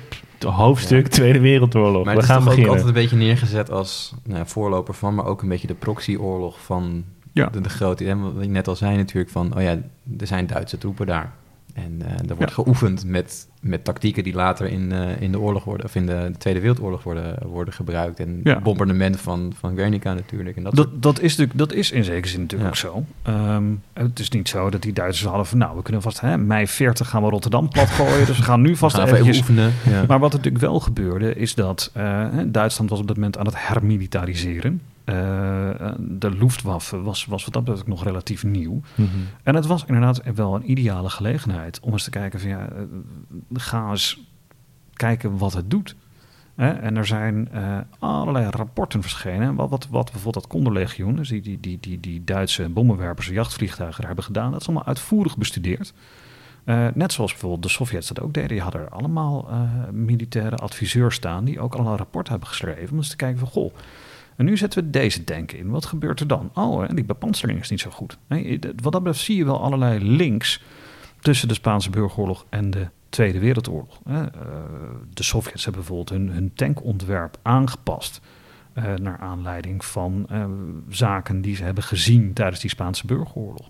hoofdstuk Ja. Tweede Wereldoorlog. Maar We het is gaan toch ook beginnen. altijd een beetje neergezet als nou, ja, voorloper van, maar ook een beetje de proxyoorlog van Ja. de, de grote. hè, Wat je net al zei natuurlijk van, oh ja, er zijn Duitse troepen daar. En eh, er wordt Ja. geoefend met, met tactieken die later in, eh, in de oorlog worden, of in de, de Tweede Wereldoorlog worden, worden gebruikt. En Ja. bombardement van, van Guernica natuurlijk. En dat, Dat, soort- dat, is natuurlijk, dat is in zekere zin natuurlijk Ja. ook zo. Ehm, het is niet zo dat die Duitsers hadden van... nou, we kunnen vast... Hè, mei 40 gaan we Rotterdam platgooien... dus we gaan nu vast gaan even eventjes... oefenen. Maar wat natuurlijk wel gebeurde, is dat eh, Duitsland was op dat moment aan het hermilitariseren. Eh, de Luftwaffe was, was wat dat betreft nog relatief nieuw. Mhm. En het was inderdaad wel een ideale gelegenheid om eens te kijken van ja, eh, ga eens kijken wat het doet. En er zijn uh, allerlei rapporten verschenen. Wat, wat, wat bijvoorbeeld dat Condorlegioen, dus die, die, die, die, die Duitse bommenwerpers, jachtvliegtuigen hebben gedaan, dat is allemaal uitvoerig bestudeerd. Uh, net zoals bijvoorbeeld de Sovjets dat ook deden. Die hadden er allemaal uh, militaire adviseurs staan die ook al een rapport hebben geschreven. Om eens te kijken van, goh, en nu zetten we deze tank in. Wat gebeurt er dan? Oh, die bepansering is niet zo goed. Wat dat betreft zie je wel allerlei links tussen de Spaanse burgeroorlog en de Tweede Wereldoorlog. Uh, de Sovjets hebben bijvoorbeeld hun, hun tankontwerp aangepast. Uh, naar aanleiding van zaken die ze hebben gezien tijdens die Spaanse burgeroorlog.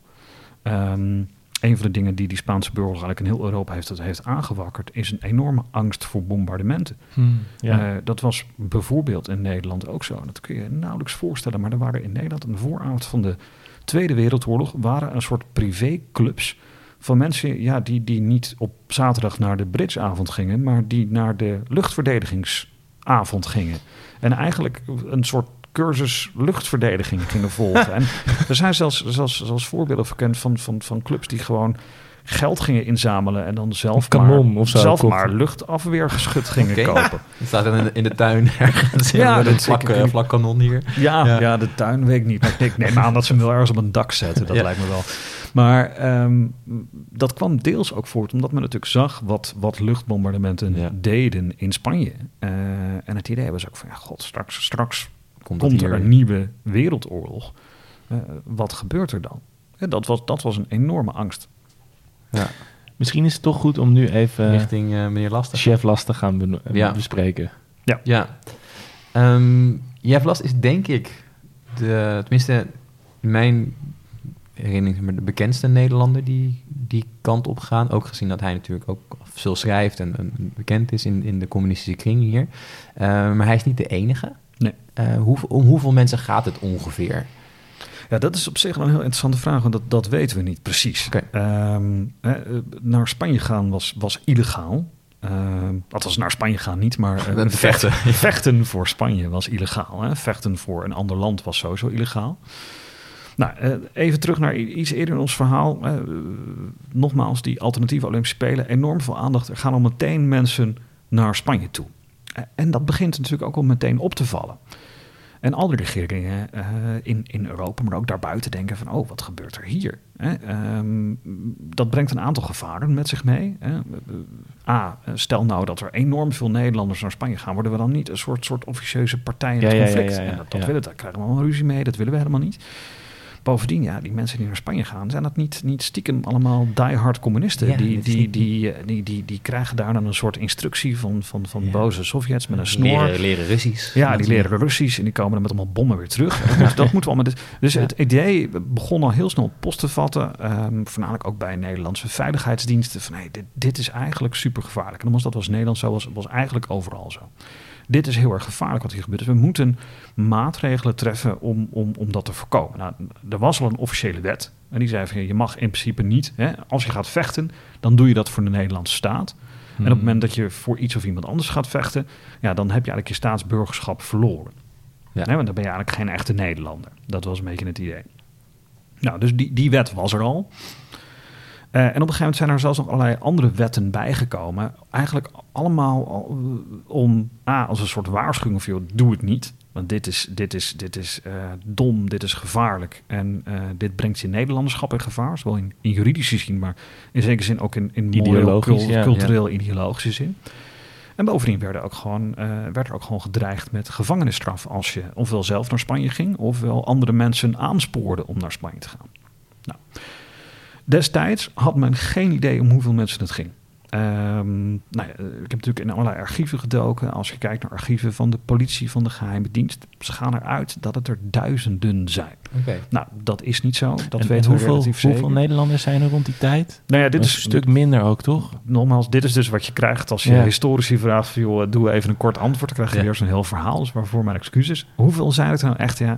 Um, een van de dingen die die Spaanse burgeroorlog eigenlijk in heel Europa heeft, dat heeft aangewakkerd, is een enorme angst voor bombardementen. Hmm, ja. uh, dat was bijvoorbeeld in Nederland ook zo. Dat kun je nauwelijks voorstellen, maar er waren in Nederland een vooravond van de Tweede Wereldoorlog waren een soort privéclubs van mensen ja, die, die niet op zaterdag naar de bridgeavond gingen, maar die naar de luchtverdedigingsavond gingen. En eigenlijk een soort cursus luchtverdediging gingen volgen. en er zijn zelfs, zelfs, zelfs voorbeelden bekend van, van, van clubs die gewoon geld gingen inzamelen en dan zelf kanon maar, of zo zelf maar luchtafweergeschut gingen okay. kopen. Het staat in de, in de tuin ergens. Ja, een vlak, uh, vlak kanon hier. Ja, ja, ja. de tuin weet ik niet. Maar ik neem aan dat ze hem wel ergens op een dak zetten. Dat ja. lijkt me wel. Maar um, dat kwam deels ook voort omdat men natuurlijk zag wat, wat luchtbombardementen ja. deden in Spanje. Uh, en het idee was ook van, ja, god, straks, straks komt, komt er een nieuwe wereldoorlog. Uh, wat gebeurt er dan? Ja, dat, was, dat was een enorme angst. Ja. Misschien is het toch goed om nu even richting uh, meneer Lastig, chef Lastig gaan be ja. bespreken. Ja. ja. Um, chef Last is denk ik de, tenminste mijn herinnering, de bekendste Nederlander die die kant op gaan. Ook gezien dat hij natuurlijk ook veel schrijft en, en bekend is in, in de communistische kring hier. Uh, maar hij is niet de enige. Nee. Uh, hoe, om hoeveel mensen gaat het ongeveer? Ja, dat is op zich wel een heel interessante vraag, want dat, dat weten we niet precies. Okay. Um, eh, naar Spanje gaan was, was illegaal. Uh, althans, naar Spanje gaan niet, maar uh, vechten. vechten voor Spanje was illegaal. Hè? Vechten voor een ander land was sowieso illegaal. Nou, uh, even terug naar iets eerder in ons verhaal. Uh, nogmaals, die alternatieve Olympische Spelen, enorm veel aandacht. Er gaan al meteen mensen naar Spanje toe. En dat begint natuurlijk ook al meteen op te vallen. En al die regeringen uh, in, in Europa, maar ook daarbuiten denken van... oh, wat gebeurt er hier? Um, dat brengt een aantal gevaren met zich mee. Hè? A, stel nou dat er enorm veel Nederlanders naar Spanje gaan... worden we dan niet een soort, soort officieuze partij in het ja, conflict? Ja, ja, en dat, dat willen, daar krijgen we allemaal ruzie mee, dat willen we helemaal niet. Bovendien, ja, die mensen die naar Spanje gaan, zijn dat niet, niet stiekem allemaal diehard communisten. Ja, die, die, die, die, die, die krijgen daar dan een soort instructie van, van, van Ja. boze Sovjets met een snor. Leren, leren Russisch. Ja, die leren Russisch en die komen dan met allemaal bommen weer terug. Dat, moet, dat moeten we allemaal. Dus Ja. het idee begon al heel snel post te vatten, ehm, voornamelijk ook bij Nederlandse veiligheidsdiensten. Van hey, dit, dit is eigenlijk super gevaarlijk. En dan was dat was Nederland zo, was, was eigenlijk overal zo. Dit is heel erg gevaarlijk wat hier gebeurt. Dus we moeten maatregelen treffen om, om, om dat te voorkomen. Nou, er was al een officiële wet. En die zei van je mag in principe niet, hè, als je gaat vechten, dan doe je dat voor de Nederlandse staat. En op het moment dat je voor iets of iemand anders gaat vechten, ja, dan heb je eigenlijk je staatsburgerschap verloren. Ja. Nee, want dan ben je eigenlijk geen echte Nederlander. Dat was een beetje het idee. Nou, dus die, die wet was er al. Eh, en op een gegeven moment zijn er zelfs nog allerlei andere wetten bijgekomen. Eigenlijk allemaal al, eh, om, A, als een soort waarschuwing of joh, doe het niet. Want dit is, dit is, dit is eh, dom, dit is gevaarlijk. En dit brengt je Nederlanderschap in gevaar. Zowel in, in juridische zin, maar in zekere zin ook in, in moreel, ja. cultureel, ideologische zin. En bovendien werden ook gewoon, werd er ook gewoon gedreigd met gevangenisstraf als je ofwel zelf naar Spanje ging, ofwel andere mensen aanspoorde om naar Spanje te gaan. Nou, destijds had men geen idee om hoeveel mensen het ging. Ehm, nou ja, ik heb natuurlijk in allerlei archieven gedoken. Als je kijkt naar archieven van de politie, van de geheime dienst, ze gaan eruit dat het er duizenden zijn. Oké. Nou, dat is niet zo. Dat En- en weten we hoeveel, relatief hoeveel zeker. Nederlanders zijn er rond die tijd? Nou ja, dit is een stuk minder ook, toch? Nogmaals, dit is dus wat je krijgt als je Ja. historici vraagt van, joh, doe even een kort antwoord. Dan krijg je Ja. weer zo'n heel verhaal, dus waarvoor mijn excuses. Hoeveel zijn het nou echt? Ja,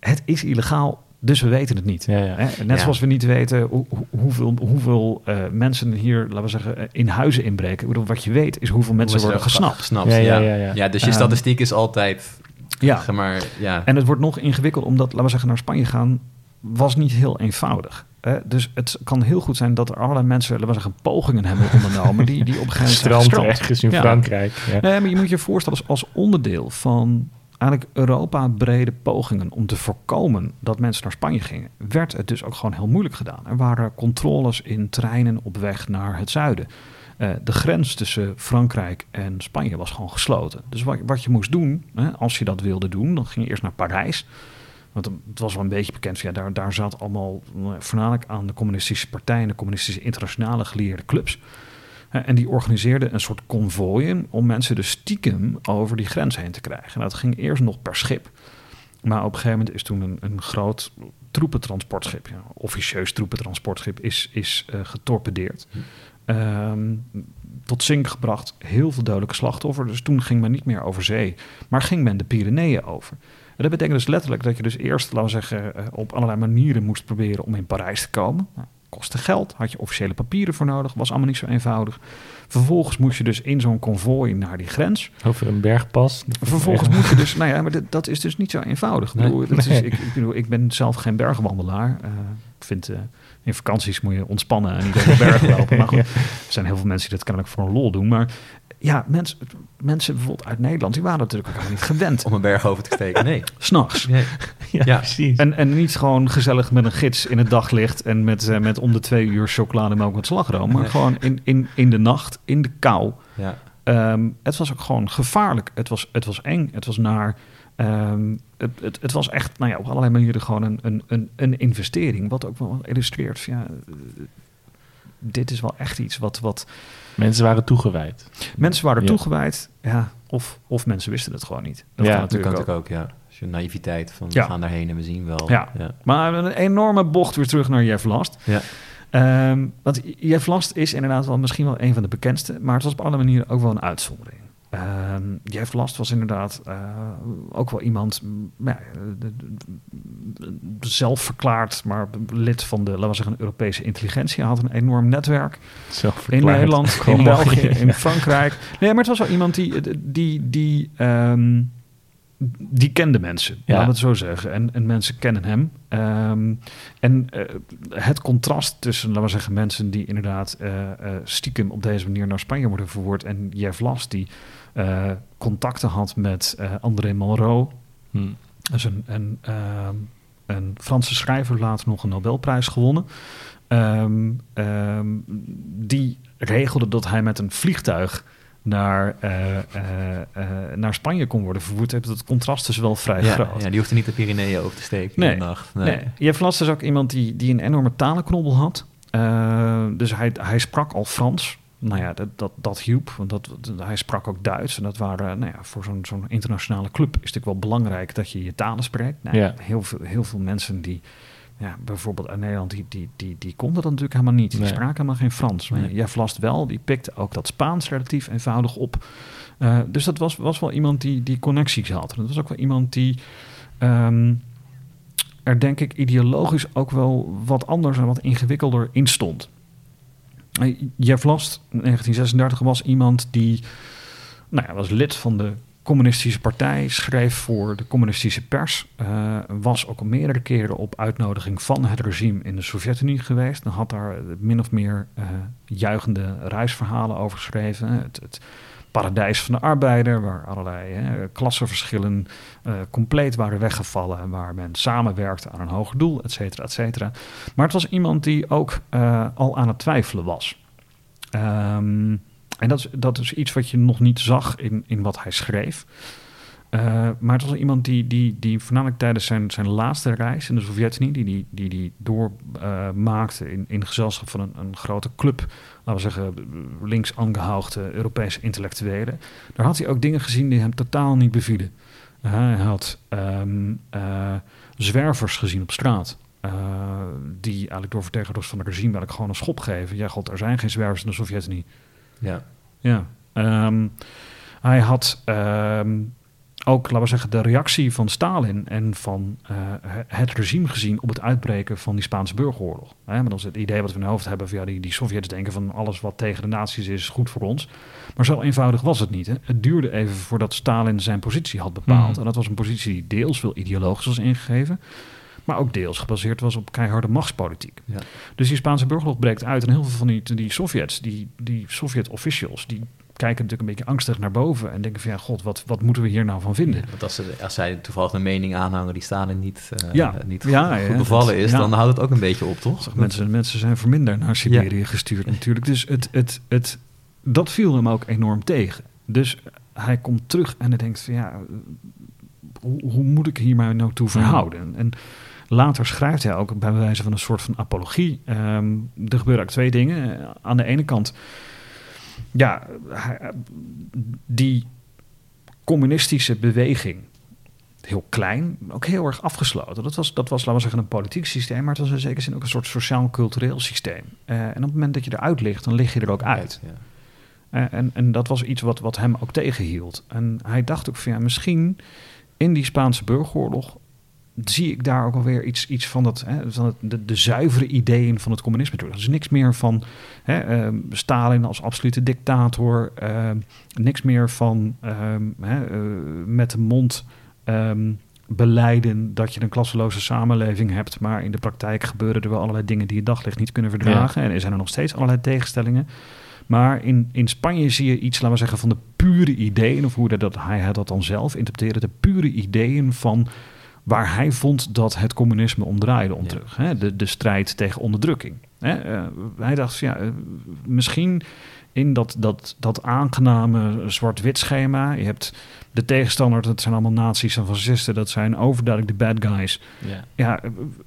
het is illegaal, dus we weten het niet. Ja, ja. Hè? Net Ja. zoals we niet weten hoe, hoe- hoeveel, hoeveel eh, mensen hier, laten we zeggen, eh, in huizen inbreken. Ik bedoel, wat je weet is hoeveel mensen worden gesnapt. gesnapt Ja, ja, ja, ja, ja. dus je Ehm, statistiek is altijd, Ja. zeg maar, ja. En het wordt nog ingewikkeld omdat, laten we zeggen, naar Spanje gaan was niet heel eenvoudig. Hè? dus het kan heel goed zijn dat er allerlei mensen laten we zeggen, pogingen hebben ondernomen die, die op een gegeven moment zijn Strand ergens in Ja. Frankrijk. Ja. Nee, maar je moet je voorstellen als, als onderdeel van eigenlijk Europa-brede pogingen om te voorkomen dat mensen naar Spanje gingen, werd het dus ook gewoon heel moeilijk gedaan. Er waren controles in treinen op weg naar het zuiden. Eh, de grens tussen Frankrijk en Spanje was gewoon gesloten. Dus wat, wat je moest doen, hè, als je dat wilde doen, dan ging je eerst naar Parijs. Want het was wel een beetje bekend, ja, daar, daar zat allemaal eh, voornamelijk aan de communistische partij en de communistische internationale gelieerde clubs. En die organiseerden een soort konvooien om mensen dus stiekem over die grens heen te krijgen. En dat ging eerst nog per schip. Maar op een gegeven moment is toen een, een groot troepentransportschip, ja, officieus troepentransportschip, is, is eh, getorpedeerd. Ehm, tot zink gebracht, heel veel dodelijke slachtoffers. Dus toen ging men niet meer over zee, maar ging men de Pyreneeën over. En dat betekent dus letterlijk dat je dus eerst, laten we zeggen, eh, op allerlei manieren moest proberen om in Parijs te komen. Nou, kostte geld, had je officiële papieren voor nodig, was allemaal niet zo eenvoudig. Vervolgens moest je dus in zo'n konvooi naar die grens. Over een bergpas. Vervolgens moet je dus, nou ja, maar dat is dus niet zo eenvoudig. Ik, bedoel, dat is, ik, ik, bedoel, ik ben zelf geen bergwandelaar. Eh, ik vind eh, in vakanties moet je ontspannen en niet over bergen lopen. Maar goed, er zijn heel veel mensen die dat kennelijk voor een lol doen. Maar ja, mensen, mensen bijvoorbeeld uit Nederland, die waren natuurlijk ook helemaal niet gewend. Om een berg over te steken. Nee. S'nachts. nee. Ja, Ja. precies. En, en niet gewoon gezellig met een gids in het daglicht en met, eh, met om de twee uur chocolademelk met slagroom. Maar Nee. gewoon in, in, in de nacht, in de kou. Ja. Ehm, het was ook gewoon gevaarlijk. Het was, het was eng. Het was naar. ehm, het, het, het was echt nou ja, op allerlei manieren gewoon een, een, een, een investering. Wat ook wel illustreert. Ja, dit is wel echt iets wat. wat Mensen waren toegewijd. mensen waren Ja. toegewijd. Ja, of, of mensen wisten het gewoon niet. Dat Ja, kan Dat natuurlijk kan ook. natuurlijk ook, ja. Als je naïviteit van Ja. we gaan daarheen en we zien wel. Ja. ja. Maar een enorme bocht weer terug naar Jeff Last. Ja. Ehm, want Jeff Last is inderdaad wel misschien wel een van de bekendste, maar het was op alle manieren ook wel een uitzondering. Ehm Jeff Last was inderdaad eh, ook wel iemand, ja, de- de- de- zelf verklaard, maar lid van de, laten we zeggen, Europese intelligentie. Hij had een enorm netwerk in Zelfverklaard. Nederland, in mooi. België, in Frankrijk. Nee, maar het was wel iemand die, die, die, ehm, die kende mensen, Ja. laten we het zo zeggen. En, en mensen kennen hem. Ehm, en eh, het contrast tussen, laten we zeggen, mensen die inderdaad eh, eh, stiekem op deze manier naar Spanje worden verwoord en Jeff Last die eh, contacten had met eh, André Malraux, Hm. dat is een, een, ehm, een Franse schrijver, later nog een Nobelprijs gewonnen. Ehm, ehm, die regelde dat hij met een vliegtuig naar, eh, naar Spanje kon worden vervoerd. Het contrast dus wel vrij Ja, groot. ja, die hoefde niet de Pyreneeën over te steken Nee. in de nacht. Nee. Jeff Last is ook iemand die, die een enorme talenknobbel had. Dus hij, hij sprak al Frans. Nou ja, dat, dat, dat hielp. Want dat, dat- hij sprak ook Duits. En dat waren, nou ja, voor zo'n zo'n internationale club is het natuurlijk wel belangrijk dat je je talen spreekt. Nou, Ja. heel, veel, heel veel mensen die, ja, bijvoorbeeld uit Nederland, die, die, die, die konden dat natuurlijk helemaal niet. Die Nee. spraken helemaal geen Frans. Maar Nee. Jeff Last wel, die pikte ook dat Spaans relatief eenvoudig op. Eh, dus dat was, was wel iemand die, die connecties had. En dat was ook wel iemand die... ehm, er denk ik ideologisch ook wel wat anders en wat ingewikkelder in stond. Eh, Jeff Last, in 1936, was iemand die nou ja, was lid van de communistische partij, schreef voor de communistische pers, eh, was ook al meerdere keren op uitnodiging van het regime in de Sovjet-Unie geweest. Dan had daar min of meer eh, juichende reisverhalen over geschreven. Het, het paradijs van de arbeider, waar allerlei hè, klassenverschillen eh, compleet waren weggevallen, waar men samenwerkte aan een hoger doel, et cetera, et cetera. Maar het was iemand die ook eh, al aan het twijfelen was. Ehm, en dat is, dat is iets wat je nog niet zag in, in wat hij schreef. Eh, maar het was iemand die, die, die voornamelijk tijdens zijn, zijn laatste reis in de Sovjet-Unie, die die, die, die doormaakte in, in gezelschap van een, een grote club, laten we zeggen, links aangehoogde Europese intellectuelen. Daar had hij ook dingen gezien die hem totaal niet bevielen. Uh, hij had ehm, eh, zwervers gezien op straat. Die eigenlijk door vertegenwoordigers van het regime eigenlijk gewoon een schop geven. Ja, god, er zijn geen zwervers in de Sovjet-Unie. Ja. Ja. Um, hij had um, ook, laten we zeggen, de reactie van Stalin en van uh, het regime gezien op het uitbreken van die Spaanse burgeroorlog. Hè, maar dat is het idee wat we in het hoofd hebben van ja, die, die Sovjets denken van alles wat tegen de nazi's is, is goed voor ons. Maar zo eenvoudig was het niet. Hè. Het duurde even voordat Stalin zijn positie had bepaald. Mm. En dat was een positie die deels veel ideologisch was ingegeven. maar ook deels gebaseerd was op keiharde machtspolitiek. Ja. Dus die Spaanse burgeroorlog breekt uit en heel veel van die, die Sovjets, die, die Sovjet-officials, die kijken natuurlijk een beetje angstig naar boven en denken van ja, god, wat, wat moeten we hier nou van vinden? Want als, ze, als zij toevallig een mening aanhangen die Stalin niet, eh, Ja. niet Ja, goed bevallen is, dan houdt het ook een beetje op, toch? Mensen, mensen zijn verminderd naar Siberië gestuurd natuurlijk. Dus het, het, het, dat viel hem ook enorm tegen. Dus hij komt terug en hij denkt van ja, hoe, hoe moet ik hier mij nou toe verhouden? En later schrijft hij ook bij wijze van een soort van apologie. Ehm, er gebeuren ook twee dingen. Aan de ene kant, ja, die communistische beweging heel klein, ook heel erg afgesloten. Dat was, dat was, laten we zeggen, een politiek systeem, maar het was in zekere zin ook een soort sociaal-cultureel systeem. Eh, en op het moment dat je eruit ligt, dan lig je er ook uit. Ja. Eh, en, en dat was iets wat, wat hem ook tegenhield. En hij dacht ook van ja, misschien in die Spaanse burgeroorlog zie ik daar ook alweer iets, iets van, dat, hè, van het, de, de zuivere ideeën van het communisme terug. Dus niks meer van hè, ehm, Stalin als absolute dictator. ehm, niks meer van ehm, hè, eh, met de mond beleiden dat je een klasseloze samenleving hebt. Maar in de praktijk gebeuren er wel allerlei dingen die je daglicht niet kunnen verdragen. En er zijn er nog steeds allerlei tegenstellingen. Maar in, in Spanje zie je iets, laten we zeggen, van de pure ideeën, of hoe dat, dat hij dat dan zelf interpreteerde, de pure ideeën van waar hij vond dat het communisme om draaide om terug. Hè? De, de strijd tegen onderdrukking. Hè? Eh, hij dacht, ja, eh, misschien in dat, dat, dat aangename zwart-wit schema. Je hebt de tegenstander, dat zijn allemaal nazi's en fascisten, dat zijn overduidelijk de bad guys. Ja. Ja,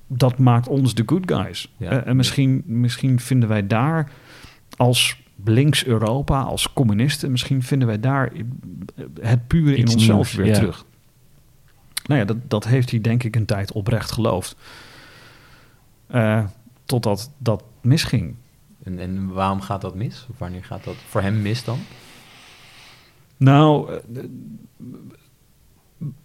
dat maakt ons de good guys. Ja. Eh, en misschien, misschien vinden wij daar als links Europa, als communisten, misschien vinden wij daar het pure in onszelf nieuws, weer terug. Nou ja, dat, dat heeft hij denk ik een tijd oprecht geloofd. Eh, totdat dat misging. En, en waarom gaat dat mis? Of wanneer gaat dat voor hem mis dan? Nou, eh,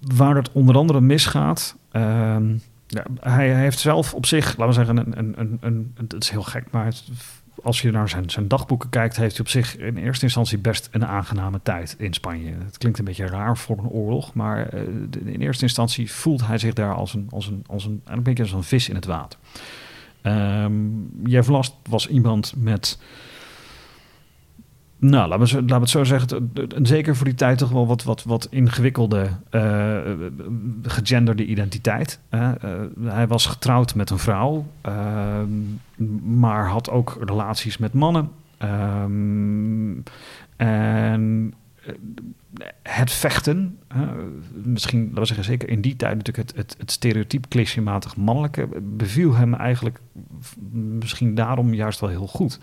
waar het onder andere misgaat. ehm, ja, hij, hij heeft zelf op zich, laten we zeggen, een, een, een, een, het is heel gek, maar het- als je naar zijn, zijn dagboeken kijkt, heeft hij op zich in eerste instantie best een aangename tijd in Spanje. Het klinkt een beetje raar voor een oorlog, maar eh, in eerste instantie voelt hij zich daar als een, als een, als een, een beetje als een vis in het water. Last was iemand met nou, laten we, laten we het zo zeggen. Zeker voor die tijd toch wel wat, wat, wat ingewikkelde eh, gegenderde identiteit. Eh, hij was getrouwd met een vrouw, ehm, maar had ook relaties met mannen. Ehm, en eh, het vechten, misschien, laten we zeggen, zeker in die tijd natuurlijk het, het, het stereotyp clichématig mannelijke, beviel hem eigenlijk misschien daarom juist wel heel goed.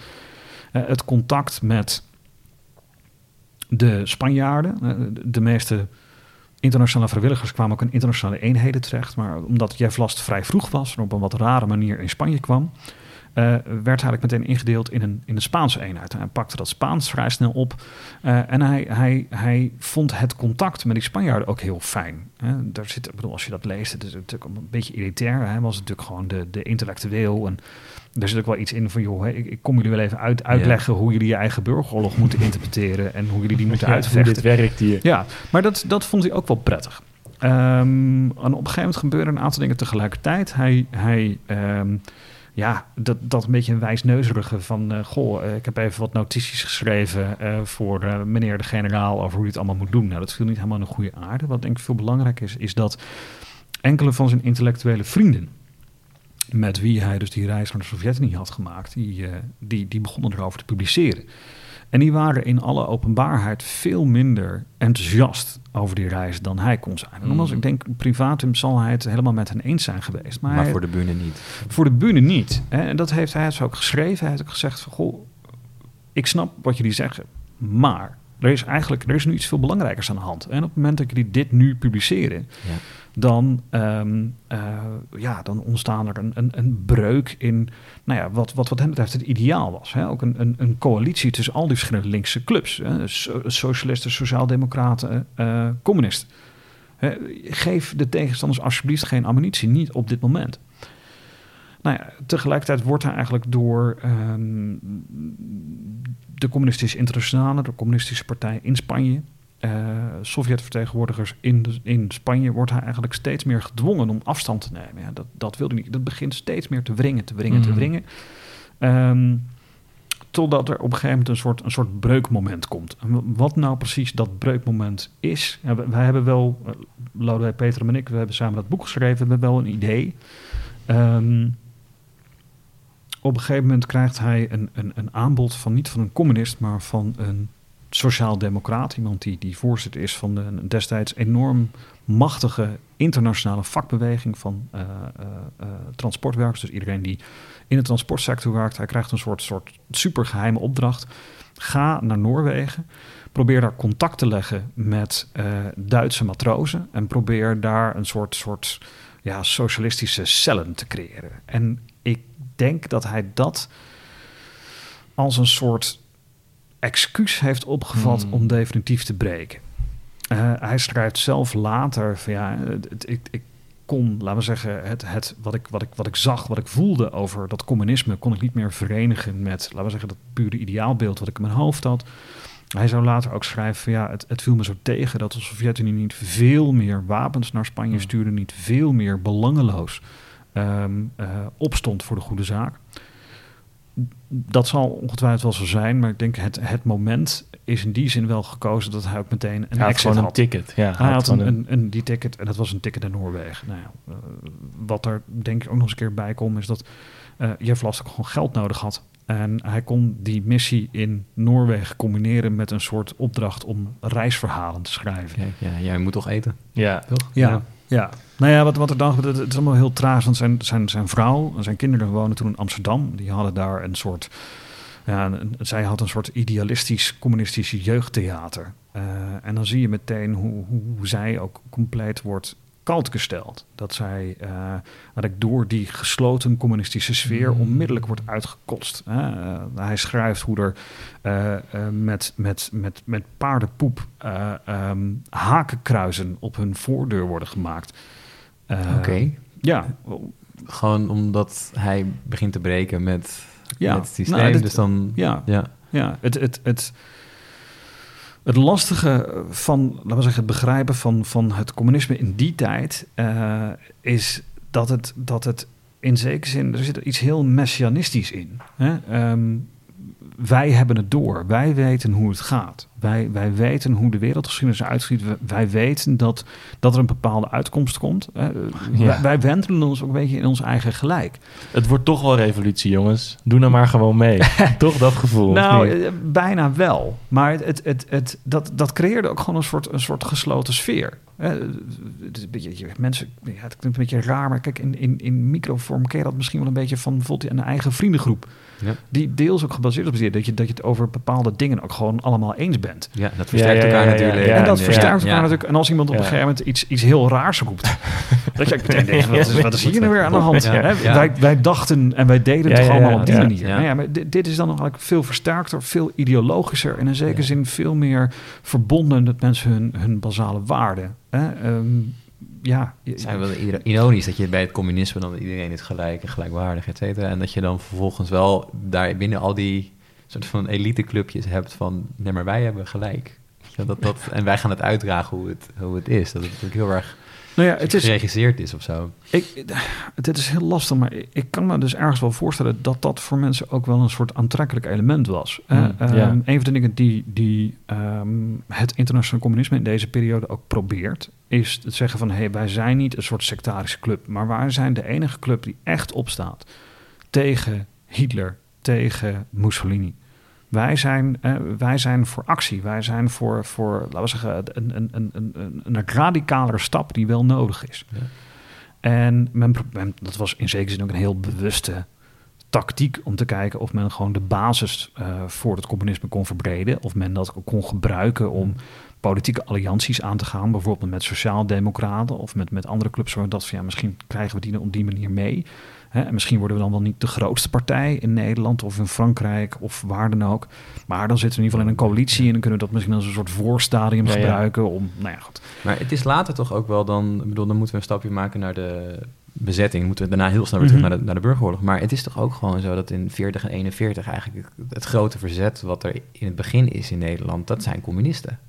Het contact met de Spanjaarden, eh, de- meeste internationale vrijwilligers kwamen ook in internationale eenheden terecht. Maar omdat Jeff Last vrij vroeg was en op een wat rare manier in Spanje kwam, eh, werd hij eigenlijk meteen ingedeeld in een, in Spaanse eenheid. Hij pakte dat Spaans vrij snel op. eh, en hij, hij, hij vond het contact met die Spanjaarden ook heel fijn. Daar zit, bedoel, als je dat leest, het is natuurlijk een beetje elitair. Hij was natuurlijk gewoon de, de intellectueel. En er zit ook wel iets in van, joh, hè, ik, ik kom jullie wel even uit, uitleggen hoe jullie je eigen burgeroorlog moeten interpreteren en hoe jullie die moeten Ja, uitvechten. dit werkt hier. Ja, maar dat, dat vond hij ook wel prettig. Ehm, en op een gegeven moment gebeuren een aantal dingen tegelijkertijd. Hij, hij ehm, ja, dat, dat een beetje een wijsneuzerige van... eh, goh, eh, ik heb even wat notities geschreven eh, voor meneer de generaal... over hoe hij het allemaal moet doen. Nou, dat viel niet helemaal een goede aarde. Wat denk ik veel belangrijk is, is dat enkele van zijn intellectuele vrienden... met wie hij dus die reis naar de Sovjet-Unie had gemaakt... Die, eh, die, die begonnen erover te publiceren. En die waren in alle openbaarheid veel minder enthousiast over die reis dan hij kon zijn. En nogmaals, Mm. ik denk privatum zal hij het helemaal met hen eens zijn geweest. Maar, Maar, hij- voor de bühne niet. voor de bühne niet. En dat heeft hij dus ook geschreven. Hij heeft ook gezegd van, goh, ik snap wat jullie zeggen, maar er is eigenlijk er is nu iets veel belangrijkers aan de hand. En op het moment dat jullie dit nu publiceren, Ja. dan, ehm, eh, ja, dan ontstaan er een, een, een breuk in nou ja, wat, wat wat hem betreft het ideaal was. Hè? Ook een, een, een coalitie tussen al die verschillende linkse clubs. Hè? So- socialisten, sociaaldemocraten, eh communisten. Hè, geef de tegenstanders alsjeblieft geen ammunitie, niet op dit moment. Nou ja, tegelijkertijd wordt hij eigenlijk door ehm, de Communistische Internationale, de Communistische Partij in Spanje, uh, Sovjet-vertegenwoordigers in, in Spanje wordt hij eigenlijk steeds meer gedwongen om afstand te nemen. Ja, dat, dat wilde niet. Dat begint steeds meer te wringen, te wringen, te Mhm. wringen. Ehm, totdat er op een gegeven moment een soort, een soort breukmoment komt. En wat nou precies dat breukmoment is, ja, wij, wij hebben wel, uh, Lodewijk Peter en ik, we hebben samen dat boek geschreven, we hebben wel een idee. Ehm, op een gegeven moment krijgt hij een, een, een aanbod van niet van een communist, maar van een sociaal-democraat. Iemand die, die voorzitter is van de een destijds enorm machtige internationale vakbeweging van uh, uh, uh, transportwerkers. Dus iedereen die in de transportsector werkt. Hij krijgt een soort, soort supergeheime opdracht. Ga naar Noorwegen. Probeer daar contact te leggen met Duitse matrozen. En probeer daar een soort, soort ja, socialistische cellen te creëren. En denk dat hij dat als een soort excuus heeft opgevat Hmm. om definitief te breken. Uh, hij schrijft zelf later van ja, het, ik, ik kon, laten we zeggen, het, het, wat, ik, wat, ik, wat ik zag, wat ik voelde over dat communisme, kon ik niet meer verenigen met, laten we zeggen, dat pure ideaalbeeld wat ik in mijn hoofd had. Hij zou later ook schrijven van ja, het, het viel me zo tegen dat de Sovjet-Unie niet veel meer wapens naar Spanje Hmm. stuurde, niet veel meer belangeloos um, uh, opstond voor de goede zaak. Dat zal ongetwijfeld wel zo zijn, maar ik denk het, het moment is in die zin wel gekozen dat hij ook meteen een hij exit had. Gewoon had. een ticket. Ja, hij had een, een, een, een, die ticket en dat was een ticket naar Noorwegen. Nou ja, uh, wat er denk ik ook nog eens een keer bij komt, is dat uh, Jeff Last ook gewoon geld nodig had. En hij kon die missie in Noorwegen combineren met een soort opdracht om reisverhalen te schrijven. Kijk, ja, jij moet toch eten? Ja, toch? Ja. ja. Ja, nou ja, wat, wat er dan gebeurde, het is allemaal heel traag. Want zijn, zijn, zijn vrouw en zijn kinderen wonen toen in Amsterdam. Die hadden daar een soort, ja, zij had een soort idealistisch communistisch jeugdtheater. Uh, en dan zie je meteen hoe, hoe zij ook compleet wordt kalt gesteld. Dat zij, uh, dat ik door die gesloten communistische sfeer Mm. onmiddellijk wordt uitgekotst. Uh, hij schrijft hoe er uh, met, met, met, met paardenpoep um, hakenkruizen op hun voordeur worden gemaakt. Oké. Okay. Ja. Gewoon omdat hij begint te breken met, ja. met het systeem. Nou, dit, dus dan, ja, ja. ja. Het, het, het, het lastige van, laten we zeggen, het begrijpen van, van het communisme in die tijd uh, is dat het, dat het in zekere zin, er zit iets heel messianistisch in. Hè? Um, wij hebben het door. Wij weten hoe het gaat. Wij, wij weten hoe de wereldgeschiedenis uitziet. Wij weten dat, dat er een bepaalde uitkomst komt. Uh, ja. wij, wij wentelen ons ook een beetje in ons eigen gelijk. Het wordt toch wel revolutie, jongens. Doe nou maar gewoon mee. toch dat gevoel. Nou, uh, bijna wel. Maar het, het, het, het, dat, dat creëerde ook gewoon een soort, een soort gesloten sfeer. Uh, het is een beetje, mensen, ja, het klinkt een beetje raar, maar kijk, in, in, in microvorm ken je dat misschien wel een beetje van bijvoorbeeld een eigen vriendengroep. Ja. Die deels ook gebaseerd op is dat je, dat je het over bepaalde dingen ook gewoon allemaal eens bent. Ja, dat versterkt ja, ja, elkaar natuurlijk. en dat versterkt elkaar natuurlijk. En als iemand op een gegeven moment iets, iets heel raars roept, dat je ook meteen denkt, wat is, wat is hier nou weer aan de hand? Wij, wij dachten en wij deden het toch allemaal op die manier. Nou ja, maar dit, dit is dan nog eigenlijk veel versterkter, veel ideologischer en in zekere zin veel meer verbonden met mensen hun, hun basale waarden. Um, ja. Zijn wel ironisch dat je bij het communisme dan iedereen is gelijk en gelijkwaardig, et cetera. En dat je dan vervolgens wel daar binnen al die soort van eliteclubjes hebt van, nee, maar wij hebben gelijk. Dat, dat, en wij gaan het uitdragen hoe het, hoe het is. Dat het natuurlijk heel erg nou ja, het is, geregisseerd is of zo. Ik, dit is heel lastig, maar ik kan me dus ergens wel voorstellen dat dat voor mensen ook wel een soort aantrekkelijk element was. Mm, uh, um, een van de dingen die, die um, het internationale communisme in deze periode ook probeert, is het zeggen van hé, hey, wij zijn niet een soort sectarische club, maar wij zijn de enige club die echt opstaat tegen Hitler, tegen Mussolini. Wij zijn, uh, wij zijn voor actie. Wij zijn voor, voor laten we zeggen, een, een, een, een, een radicalere stap die wel nodig is. Ja. En men, men, dat was in zekere zin ook een heel bewuste tactiek om te kijken of men gewoon de basis uh, voor het communisme kon verbreden. Of men dat kon gebruiken om politieke allianties aan te gaan. Bijvoorbeeld met sociaaldemocraten of met, met andere clubs. Dat van ja, misschien krijgen we die op die manier mee. Hè, en misschien worden we dan wel niet de grootste partij in Nederland of in Frankrijk of waar dan ook. Maar dan zitten we in ieder geval in een coalitie en dan kunnen we dat misschien als een soort voorstadium ja, gebruiken ja. om, nou ja, goed. Maar het is later toch ook wel dan, ik bedoel, dan moeten we een stapje maken naar de bezetting. Moeten we daarna heel snel weer terug mm -hmm. naar, de, naar de burgeroorlog. Maar het is toch ook gewoon zo dat in 40 en 41 eigenlijk het grote verzet wat er in het begin is in Nederland, dat zijn communisten.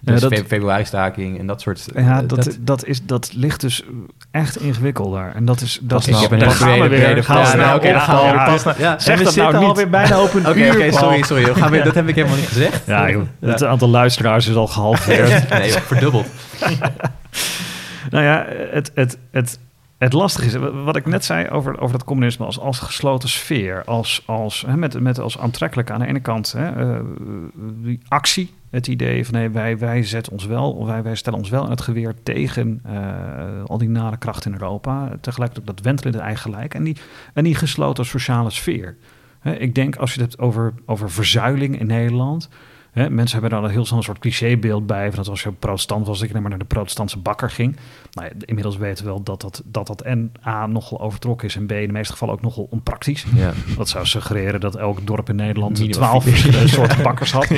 Dus dat- fe- februari-staking en dat soort... Ja, eh, dat, dat, is, dat ligt dus echt ingewikkeld daar. En dat is... Dat Ik is heb een daar hele gaan we brede- weer. brede Gaan we vraag. snel Ja, oké, dan gaan we weer Ja, pas naar- ja. Zeg dat zitten nou niet. alweer bijna op een Oké, uur, oké, sorry, sorry. We gaan weer, dat heb ik helemaal niet gezegd. Ja, joh. Het aantal luisteraars is al gehalveerd. nee, verdubbeld. Nou ja, het, het, het, het lastige is, wat ik net zei over, over dat communisme als, als gesloten sfeer, als, als, hè, met, met als aantrekkelijk aan de ene kant hè, eh, die actie, het idee van nee, wij, wij zetten ons wel, wij, wij stellen ons wel in het geweer tegen eh, al die nare krachten in Europa. Tegelijkertijd dat wentelen in het eigen gelijk en die, en die gesloten sociale sfeer. Hè, ik denk als je het hebt over, over verzuiling in Nederland. Hè, mensen hebben daar een heel zo'n soort clichébeeld bij. Van dat als je protestant was, dat je dan maar naar de protestantse bakker ging. Nou ja, inmiddels weten we wel dat dat, dat dat en A nogal overtrokken is en B in de meeste gevallen ook nogal onpraktisch. Ja. Dat zou suggereren dat elk dorp in Nederland twaalf verschillende soorten bakkers had.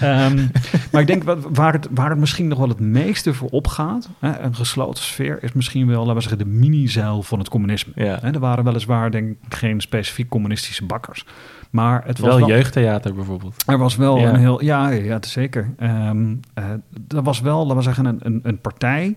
Ehm, maar ik denk waar het, waar het misschien nog wel het meeste voor opgaat, hè, een gesloten sfeer, is misschien wel, laten we zeggen, de mini-zuil van het communisme. Ja. Hè, er waren weliswaar denk ik geen specifiek communistische bakkers. Maar het was Wel wel, jeugdtheater bijvoorbeeld. er was wel Ja. een heel... Ja, ja, zeker. Ehm eh, er was wel, laten we zeggen, een, een, een partij.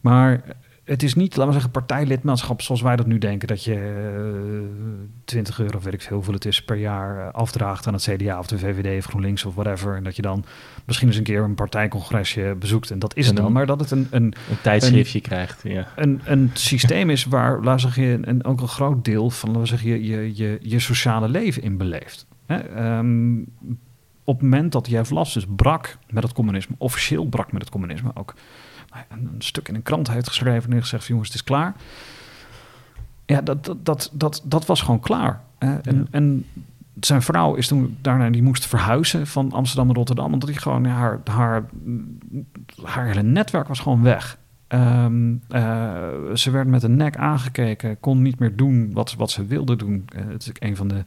Maar het is niet, laten we zeggen, partijlidmaatschap zoals wij dat nu denken. Dat je eh, 20 euro, weet ik veel hoeveel het is, per jaar eh, afdraagt aan het CDA of de VVD of GroenLinks of whatever. En dat je dan misschien eens een keer een partijcongresje bezoekt. En dat is het dan. Maar dat het een, een, Een tijdschriftje krijgt, ja. een, een systeem is waar, laten we zeggen, en ook een groot deel van, laten we zeggen, je, je, je, je sociale leven in beleeft. Hè? Ehm, op het moment dat Jeff Las dus brak met het communisme, officieel brak met het communisme, ook een, een stuk in een krant heeft geschreven en gezegd, jongens, het is klaar. Ja, dat, dat, dat, dat, dat was gewoon klaar. hè. en, Ja. en zijn vrouw is toen daarna, die moest verhuizen van Amsterdam naar Rotterdam, omdat hij gewoon, ja, haar, haar, haar hele netwerk was gewoon weg. Ehm, eh, ze werd met een nek aangekeken, kon niet meer doen wat, wat ze wilde doen. Eh, het is een van de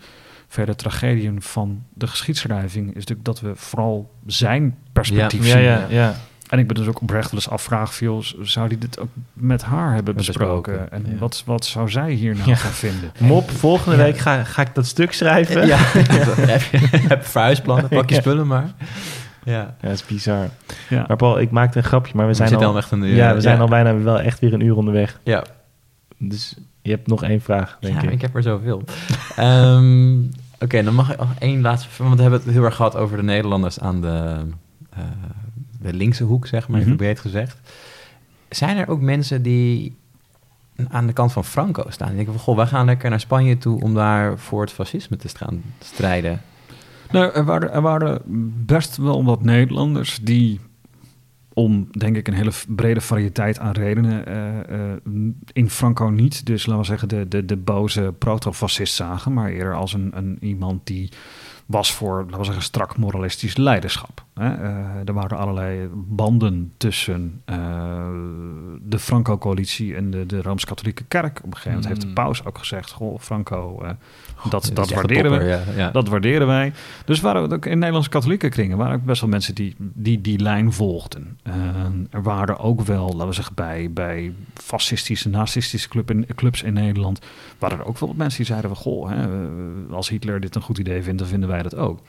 verder tragedieën van de geschiedschrijving, is natuurlijk dat we vooral zijn perspectief Ja, zien. ja, ja. En ik ben dus ook oprecht wel eens afvragen, van, joh, zou die dit ook met haar hebben besproken? Besproken, En ja. wat, wat zou zij hier nou Ja. van vinden? Mop, volgende Ja. week ga, ga ik dat stuk schrijven. Ja, heb je heb verhuisplannen, pak je spullen maar. Ja. Ja, dat is bizar. Ja. Maar Paul, ik maakte een grapje, maar we We zijn al, al echt een uur. ja, we zijn al bijna wel echt weer een uur onderweg. Ja, Dus je hebt nog één vraag, denk ja ik. ik heb er zoveel. Ehm, Oké, dan mag ik nog één laatste... Want we hebben het heel erg gehad over de Nederlanders aan de, eh, de linkse hoek, zeg maar, even Mhm. breed gezegd. Zijn er ook mensen die aan de kant van Franco staan? Die denken van, goh, wij gaan lekker naar Spanje toe om daar voor het fascisme te gaan strijden. Nou, er waren, er waren best wel wat Nederlanders die om, denk ik, een hele brede variëteit aan redenen eh, eh, in Franco niet, dus laten we zeggen, de, de, de boze proto-fascist zagen, maar eerder als een, een iemand die was voor, laten we zeggen, strak moralistisch leiderschap. Eh, er waren allerlei banden tussen eh, de Franco-coalitie en de, de Rooms-Katholieke Kerk. Op een gegeven moment heeft de Mm. paus ook gezegd, goh, Franco, eh, dat, dat waarderen we. topper, Ja, ja. Dat waarderen wij. Dus waren ook in Nederlandse katholieke kringen waren ook best wel mensen die die, die lijn volgden. Er waren ook wel, laten we zeggen, bij, bij fascistische, nazistische club in, clubs in Nederland, waren er ook wel mensen die zeiden van, goh, hè, als Hitler dit een goed idee vindt, dan vinden wij dat ook.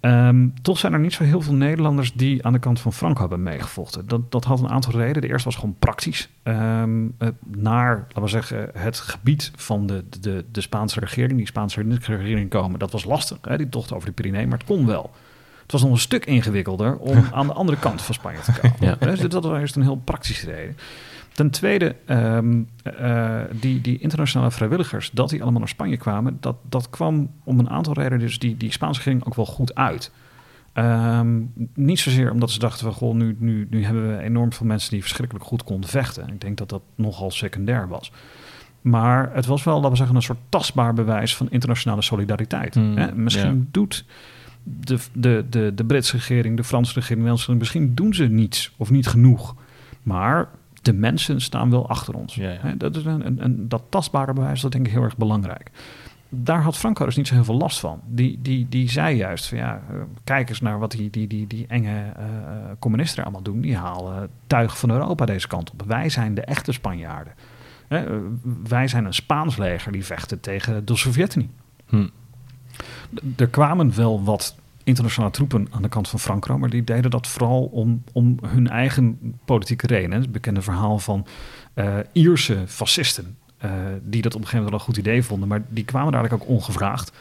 Ehm, toch zijn er niet zo heel veel Nederlanders die aan de kant van Franco hebben meegevochten. Dat, dat had een aantal redenen. De eerste was gewoon praktisch. Ehm, eh, naar, laten we zeggen, het gebied van de, de, de Spaanse regering, die Spaanse regering komen, dat was lastig. Hè, die tocht over de Pyrenee, maar het kon wel. Het was nog een stuk ingewikkelder om aan de andere kant van Spanje te komen. Ja. Dus dat was eerst een heel praktische reden. Ten tweede, ehm, eh, die, die internationale vrijwilligers, dat die allemaal naar Spanje kwamen, dat, dat kwam om een aantal redenen, dus die, die Spaanse regering ook wel goed uit. Ehm, niet zozeer omdat ze dachten van, goh, nu, nu, nu hebben we enorm veel mensen die verschrikkelijk goed konden vechten. Ik denk dat dat nogal secundair was. Maar het was wel, laten we zeggen, een soort tastbaar bewijs van internationale solidariteit. Hmm, Hè? Misschien doet de, de, de, de Britse regering, de Franse regering, de Nederlandse misschien doen ze niets of niet genoeg. Maar de mensen staan wel achter ons. Ja, ja. Hè, Dat, is een, een, een- dat tastbare bewijs, dat denk ik heel erg belangrijk. Daar had Franco dus niet zo heel veel last van. Die, die, die zei juist van ja, eh, kijk eens naar wat die, die, die, die enge eh, communisten allemaal doen. Die halen tuig van Europa deze kant op. Wij zijn de echte Spanjaarden. Hè, wij zijn een Spaans leger die vechten tegen de Sovjet-Unie. Hm. Er kwamen wel wat internationale troepen aan de kant van Franco, maar die deden dat vooral om, om hun eigen politieke redenen. Het bekende verhaal van uh, Ierse fascisten. Uh, die dat op een gegeven moment wel een goed idee vonden, maar die kwamen daar eigenlijk ook ongevraagd.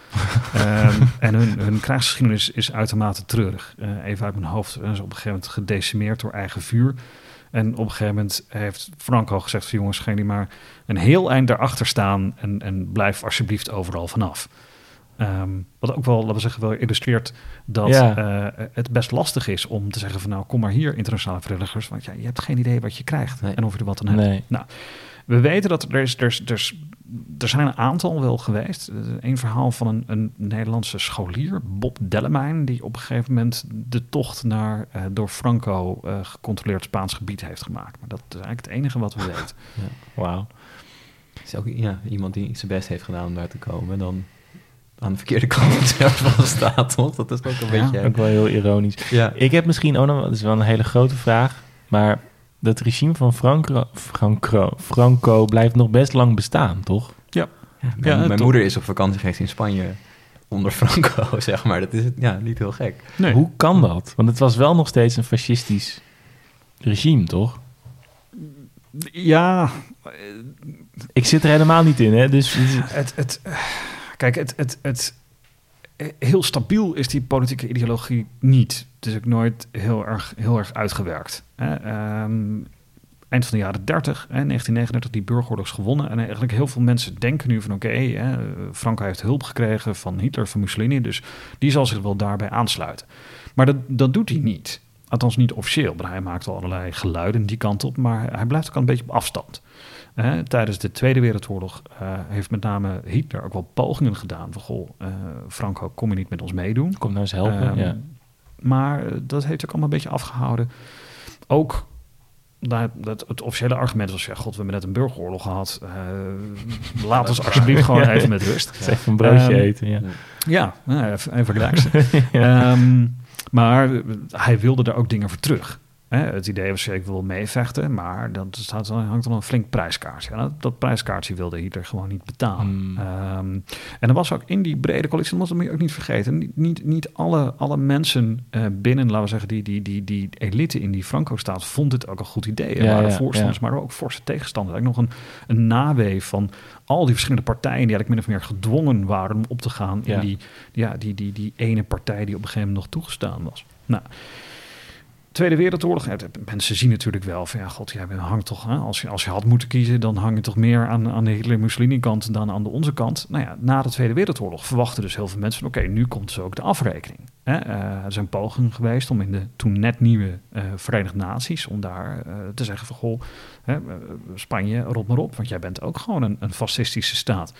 um, en hun, hun krijgsgeschiedenis is uitermate treurig. Uh, even uit mijn hoofd, zijn ze op een gegeven moment gedecimeerd door eigen vuur. En op een gegeven moment heeft Franco gezegd: van, jongens, gaan jullie maar een heel eind daarachter staan en, en blijf alsjeblieft overal vanaf. Um, wat ook wel, laten we zeggen, wel illustreert dat ja. uh, het best lastig is om te zeggen van nou, kom maar hier internationale vrijwilligers, want ja, je hebt geen idee wat je krijgt nee. en of je er wat aan hebt. Nee. Nou, we weten dat er is, er, is, er, is, er zijn een aantal wel geweest. Een verhaal van een, een Nederlandse scholier, Bob Dellemijn, die op een gegeven moment de tocht naar uh, door Franco uh, gecontroleerd Spaans gebied heeft gemaakt. Maar dat is eigenlijk het enige wat we weten. Ja. Wauw. Is ook ja, iemand die zijn best heeft gedaan om daar te komen, dan aan de verkeerde kant van de staat, toch? Dat is ook een ja, beetje... Ook wel heel ironisch. Ja. Ik heb misschien ook nog... Dat is wel een hele grote vraag. Maar dat regime van Franco, Franco, Franco blijft nog best lang bestaan, toch? Ja. ja mijn, mijn moeder is op vakantie geweest in Spanje onder Franco, zeg maar. Dat is ja, niet heel gek. Nee. Hoe kan dat? Want het was wel nog steeds een fascistisch regime, toch? Ja. Ik zit er helemaal niet in, hè? Dus... Het... het Kijk, het, het, het, heel stabiel is die politieke ideologie niet. Het is ook nooit heel erg, heel erg uitgewerkt. Hè. Um, eind van de jaren 30, hè, 1939, die burgeroorlog is gewonnen. En eigenlijk heel veel mensen denken nu van oké, Frankrijk heeft hulp gekregen van Hitler, van Mussolini. Dus die zal zich wel daarbij aansluiten. Maar dat, dat doet hij niet. Althans niet officieel. Maar hij maakt allerlei geluiden die kant op. Maar hij blijft ook al een beetje op afstand. Tijdens de Tweede Wereldoorlog uh, heeft met name Hitler ook wel pogingen gedaan. Van, goh, uh, Franco, kom je niet met ons meedoen? Kom nou eens helpen, um, ja. Maar dat heeft ook allemaal een beetje afgehouden. Ook dat, dat het officiële argument was, ja, god, we hebben net een burgeroorlog gehad. laat ons alsjeblieft gewoon ja, even met rust. Even een broodje um, eten, ja. Ja, even, even relaxen. ja. um, maar hij wilde daar ook dingen voor terug. Hè, het idee was, ik wil meevechten, maar dan staat, hangt er een flink prijskaartje. En dat, dat prijskaartje wilde Hitler gewoon niet betalen. Hmm. Um, en er was ook in die brede coalitie, dat moet je ook niet vergeten, niet, niet, niet alle, alle mensen uh, binnen, laten we zeggen, die, die, die, die elite in die Franco-staat vond het ook een goed idee. Er Ja, waren ja, voorstanders, ja. maar ook forse tegenstanders. Eigenlijk nog een, een naweef van al die verschillende partijen die eigenlijk min of meer gedwongen waren om op te gaan Ja. in die, ja, die, die, die ene partij die op een gegeven moment nog toegestaan was. Nou, Tweede Wereldoorlog, ja, mensen zien natuurlijk wel van ja, god, jij hangt toch, hè, als, je, als je had moeten kiezen, dan hang je toch meer aan, aan de Hitler-Mussolini-kant dan aan de onze kant. Nou ja, na de Tweede Wereldoorlog verwachten dus heel veel mensen oké, nu komt dus ook de afrekening. Eh, er zijn pogingen geweest om in de toen net nieuwe eh, Verenigde Naties, om daar eh, te zeggen van goh, hè, Spanje, rot maar op, want jij bent ook gewoon een, een fascistische staat.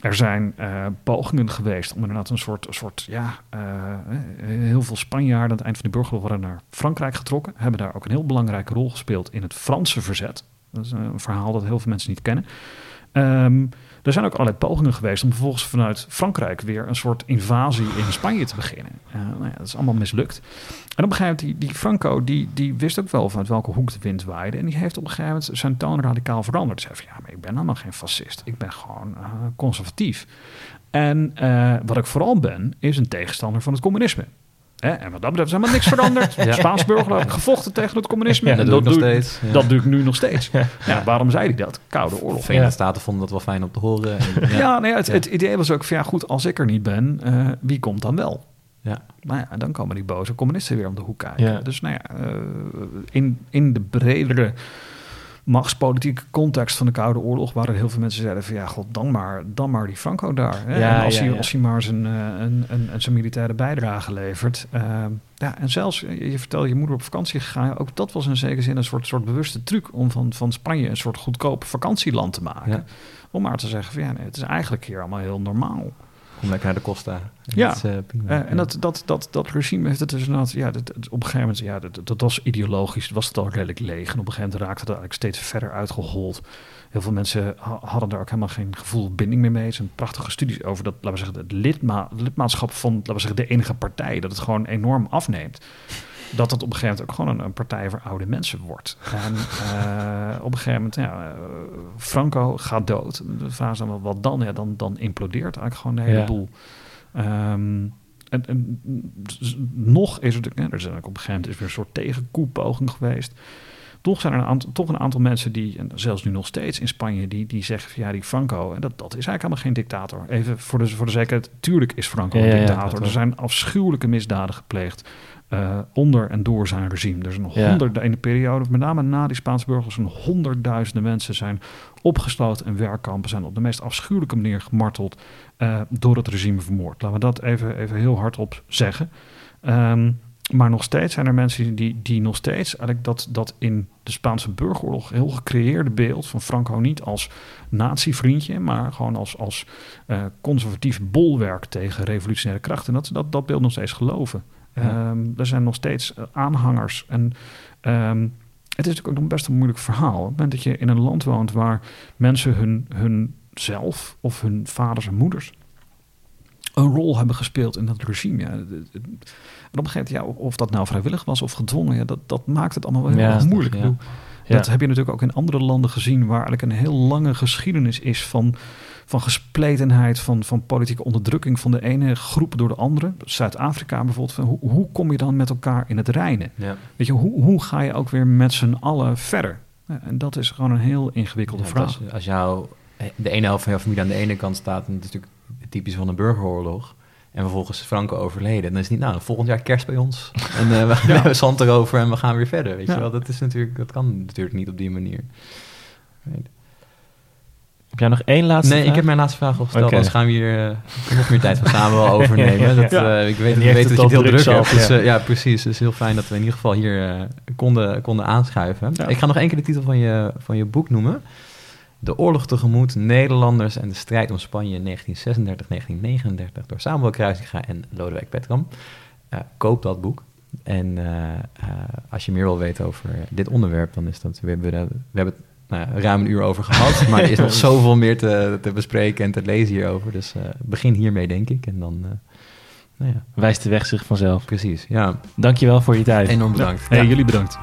Er zijn pogingen geweest om inderdaad een soort, soort ja, heel veel Spanjaarden aan het eind van de burgeroorlog waren naar Frankrijk getrokken. Hebben daar ook een heel belangrijke rol gespeeld in het Franse verzet. Dat is een verhaal dat heel veel mensen niet kennen. Ehm, er zijn ook allerlei pogingen geweest om vervolgens vanuit Frankrijk weer een soort invasie in Spanje te beginnen. Eh, nou ja, dat is allemaal mislukt. En op een gegeven moment, die, Franco, die, die wist ook wel vanuit welke hoek de wind waaide. En die heeft op een gegeven moment zijn toon radicaal veranderd. Zei van, ja, maar ik ben helemaal geen fascist. Ik ben gewoon eh, conservatief. En eh, wat ik vooral ben, is een tegenstander van het communisme. Hè? En wat dat betreft is helemaal niks veranderd. Ja. Spaans burger heb ik gevochten tegen het communisme. Ja, En dat doe ik nog doe steeds. Ja. Dat doe ik nu nog steeds. Ja. Ja, waarom zei hij dat? Koude oorlog. Verenigde Staten vonden dat wel fijn om te horen. En, Ja, ja. nee, het, Ja. het idee was ook van ja, goed, als ik er niet ben, eh, wie komt dan wel? Ja. Nou ja, dan komen die boze communisten weer om de hoek kijken. Ja. Dus nou ja, eh, in, in de bredere machtspolitieke context van de Koude Oorlog waren er heel veel mensen zeiden van ja, god, dan maar, dan maar die Franco daar. Hè? Ja, en als, ja, hij, ja. als hij maar zijn, eh, een, een, een, zijn militaire bijdrage levert. eh, ja, en zelfs, je, je vertelde je moeder op vakantie gegaan, ook dat was in zekere zin een soort, soort bewuste truc om van, van Spanje een soort goedkoop vakantieland te maken. Om maar te zeggen van ja, nee, het is eigenlijk hier allemaal heel normaal. Kom lekker naar de Costa. Ja. Dat eh, prima. Eh, en dat, dat, dat, dat regime heeft het dus inderdaad, ja, dat, dat- op een gegeven moment, ja, dat, dat was ideologisch, was het al redelijk leeg. En op een gegeven moment raakte het eigenlijk steeds verder uitgehold. Heel veel mensen ha- hadden daar ook helemaal geen gevoel binding meer mee. Zijn prachtige studies over dat, laten we zeggen, het lidma lidmaatschap van, laten we zeggen, de enige partij. Dat het gewoon enorm afneemt. Dat het op een gegeven moment ook gewoon een, een partij voor oude mensen wordt. En eh, op een gegeven moment, ja, eh, Franco gaat dood. De vraag is dan wel, wat dan? Ja, dan, dan implodeert eigenlijk gewoon de hele Ja. boel. Ehm, en, en s- nog is het, ja, er zijn ook op een gegeven moment is weer een soort tegenkoepoging geweest. Toch zijn er een aantal, toch een aantal mensen die, en zelfs nu nog steeds in Spanje, die, die zeggen van ja, die Franco, en dat, dat is eigenlijk helemaal geen dictator. Even voor de, voor de zekerheid, tuurlijk is Franco Ja, een ja, dictator. dat er zijn afschuwelijke misdaden gepleegd eh, onder en door zijn regime. Er zijn Ja. honderden in de periode, met name na die Spaanse burgers, zijn honderdduizenden mensen zijn opgesloten en werkkampen, zijn op de meest afschuwelijke manier gemarteld eh, door het regime vermoord. Laten we dat even, even heel hardop zeggen. Ehm, maar nog steeds zijn er mensen die, die nog steeds eigenlijk dat, dat in de Spaanse burgeroorlog heel gecreëerde beeld van Franco niet als nazi-vriendje, maar gewoon als, als eh, conservatief bolwerk tegen revolutionaire krachten. Dat, dat, dat beeld nog steeds geloven. Ja. Ehm, er zijn nog steeds eh, aanhangers. En ehm, het is natuurlijk ook nog best een moeilijk verhaal. Op het moment dat je in een land woont waar mensen hun, hun zelf of hun vaders en moeders een rol hebben gespeeld in dat regime. Ja, en op een gegeven moment, ja, of dat nou vrijwillig was of gedwongen, ja, dat, dat maakt het allemaal wel heel Ja, erg moeilijk. Ja. Dat heb je natuurlijk ook in andere landen gezien, waar eigenlijk een heel lange geschiedenis is van, van gespletenheid, van, van politieke onderdrukking van de ene groep door de andere. Zuid-Afrika bijvoorbeeld, van hoe, hoe kom je dan met elkaar in het reinen? Ja. Weet je, hoe, hoe ga je ook weer met z'n allen verder? Ja, en dat is gewoon een heel ingewikkelde Ja, vraag. Als, als jou, de ene helft van jouw familie aan de ene kant staat, en dat is natuurlijk typisch van een burgeroorlog, en vervolgens is Franco overleden, dan is het niet, nou, volgend jaar kerst bij ons. En eh, we, we hebben zand erover en we gaan weer verder, weet Ja. je wel. Dat, is natuurlijk, dat kan natuurlijk niet op die manier. Heb jij nog één laatste Nee, vraag? ik heb mijn laatste vraag al gesteld, anders gaan we hier eh, nog meer tijd van samen wel overnemen. Dat, eh, ik weet, weet het dat je het heel druk druk hebt. Dus, ja. eh, ja, precies. Het is heel fijn dat we in ieder geval hier konden, konden aanschuiven. Ik ga nog één keer de titel van je, van je boek noemen. De oorlog tegemoet, Nederlanders en de strijd om Spanje in 1936-1939 door Samuel Kruisinga en Lodewijk Petram. Koop dat boek. En als je meer wil weten over dit onderwerp, dan is dat... We hebben, we hebben het nou ruim een uur over gehad, maar er is nog zoveel meer te, te bespreken en te lezen hierover. Dus eh, begin hiermee, denk ik. En dan, eh, nou ja, Wijst de weg zich vanzelf. precies. Ja, Dankjewel voor je tijd. enorm bedankt. Hey, Ja. jullie bedankt.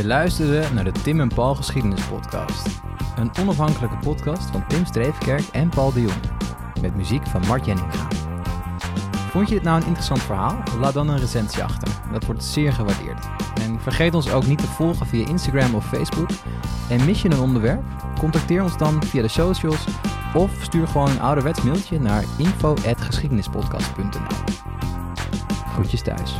Je luisterde naar de Tim en Paul Geschiedenis Podcast. Een onafhankelijke podcast van Tim Streefkerk en Paul de Jong. Met muziek van Mart Jenninga. Vond je dit nou een interessant verhaal? Laat dan een recensie achter. Dat wordt zeer gewaardeerd. En vergeet ons ook niet te volgen via Instagram of Facebook. En mis je een onderwerp? Contacteer ons dan via de socials of stuur gewoon een ouderwets mailtje naar info.geschiedenispodcast.nl Groetjes thuis.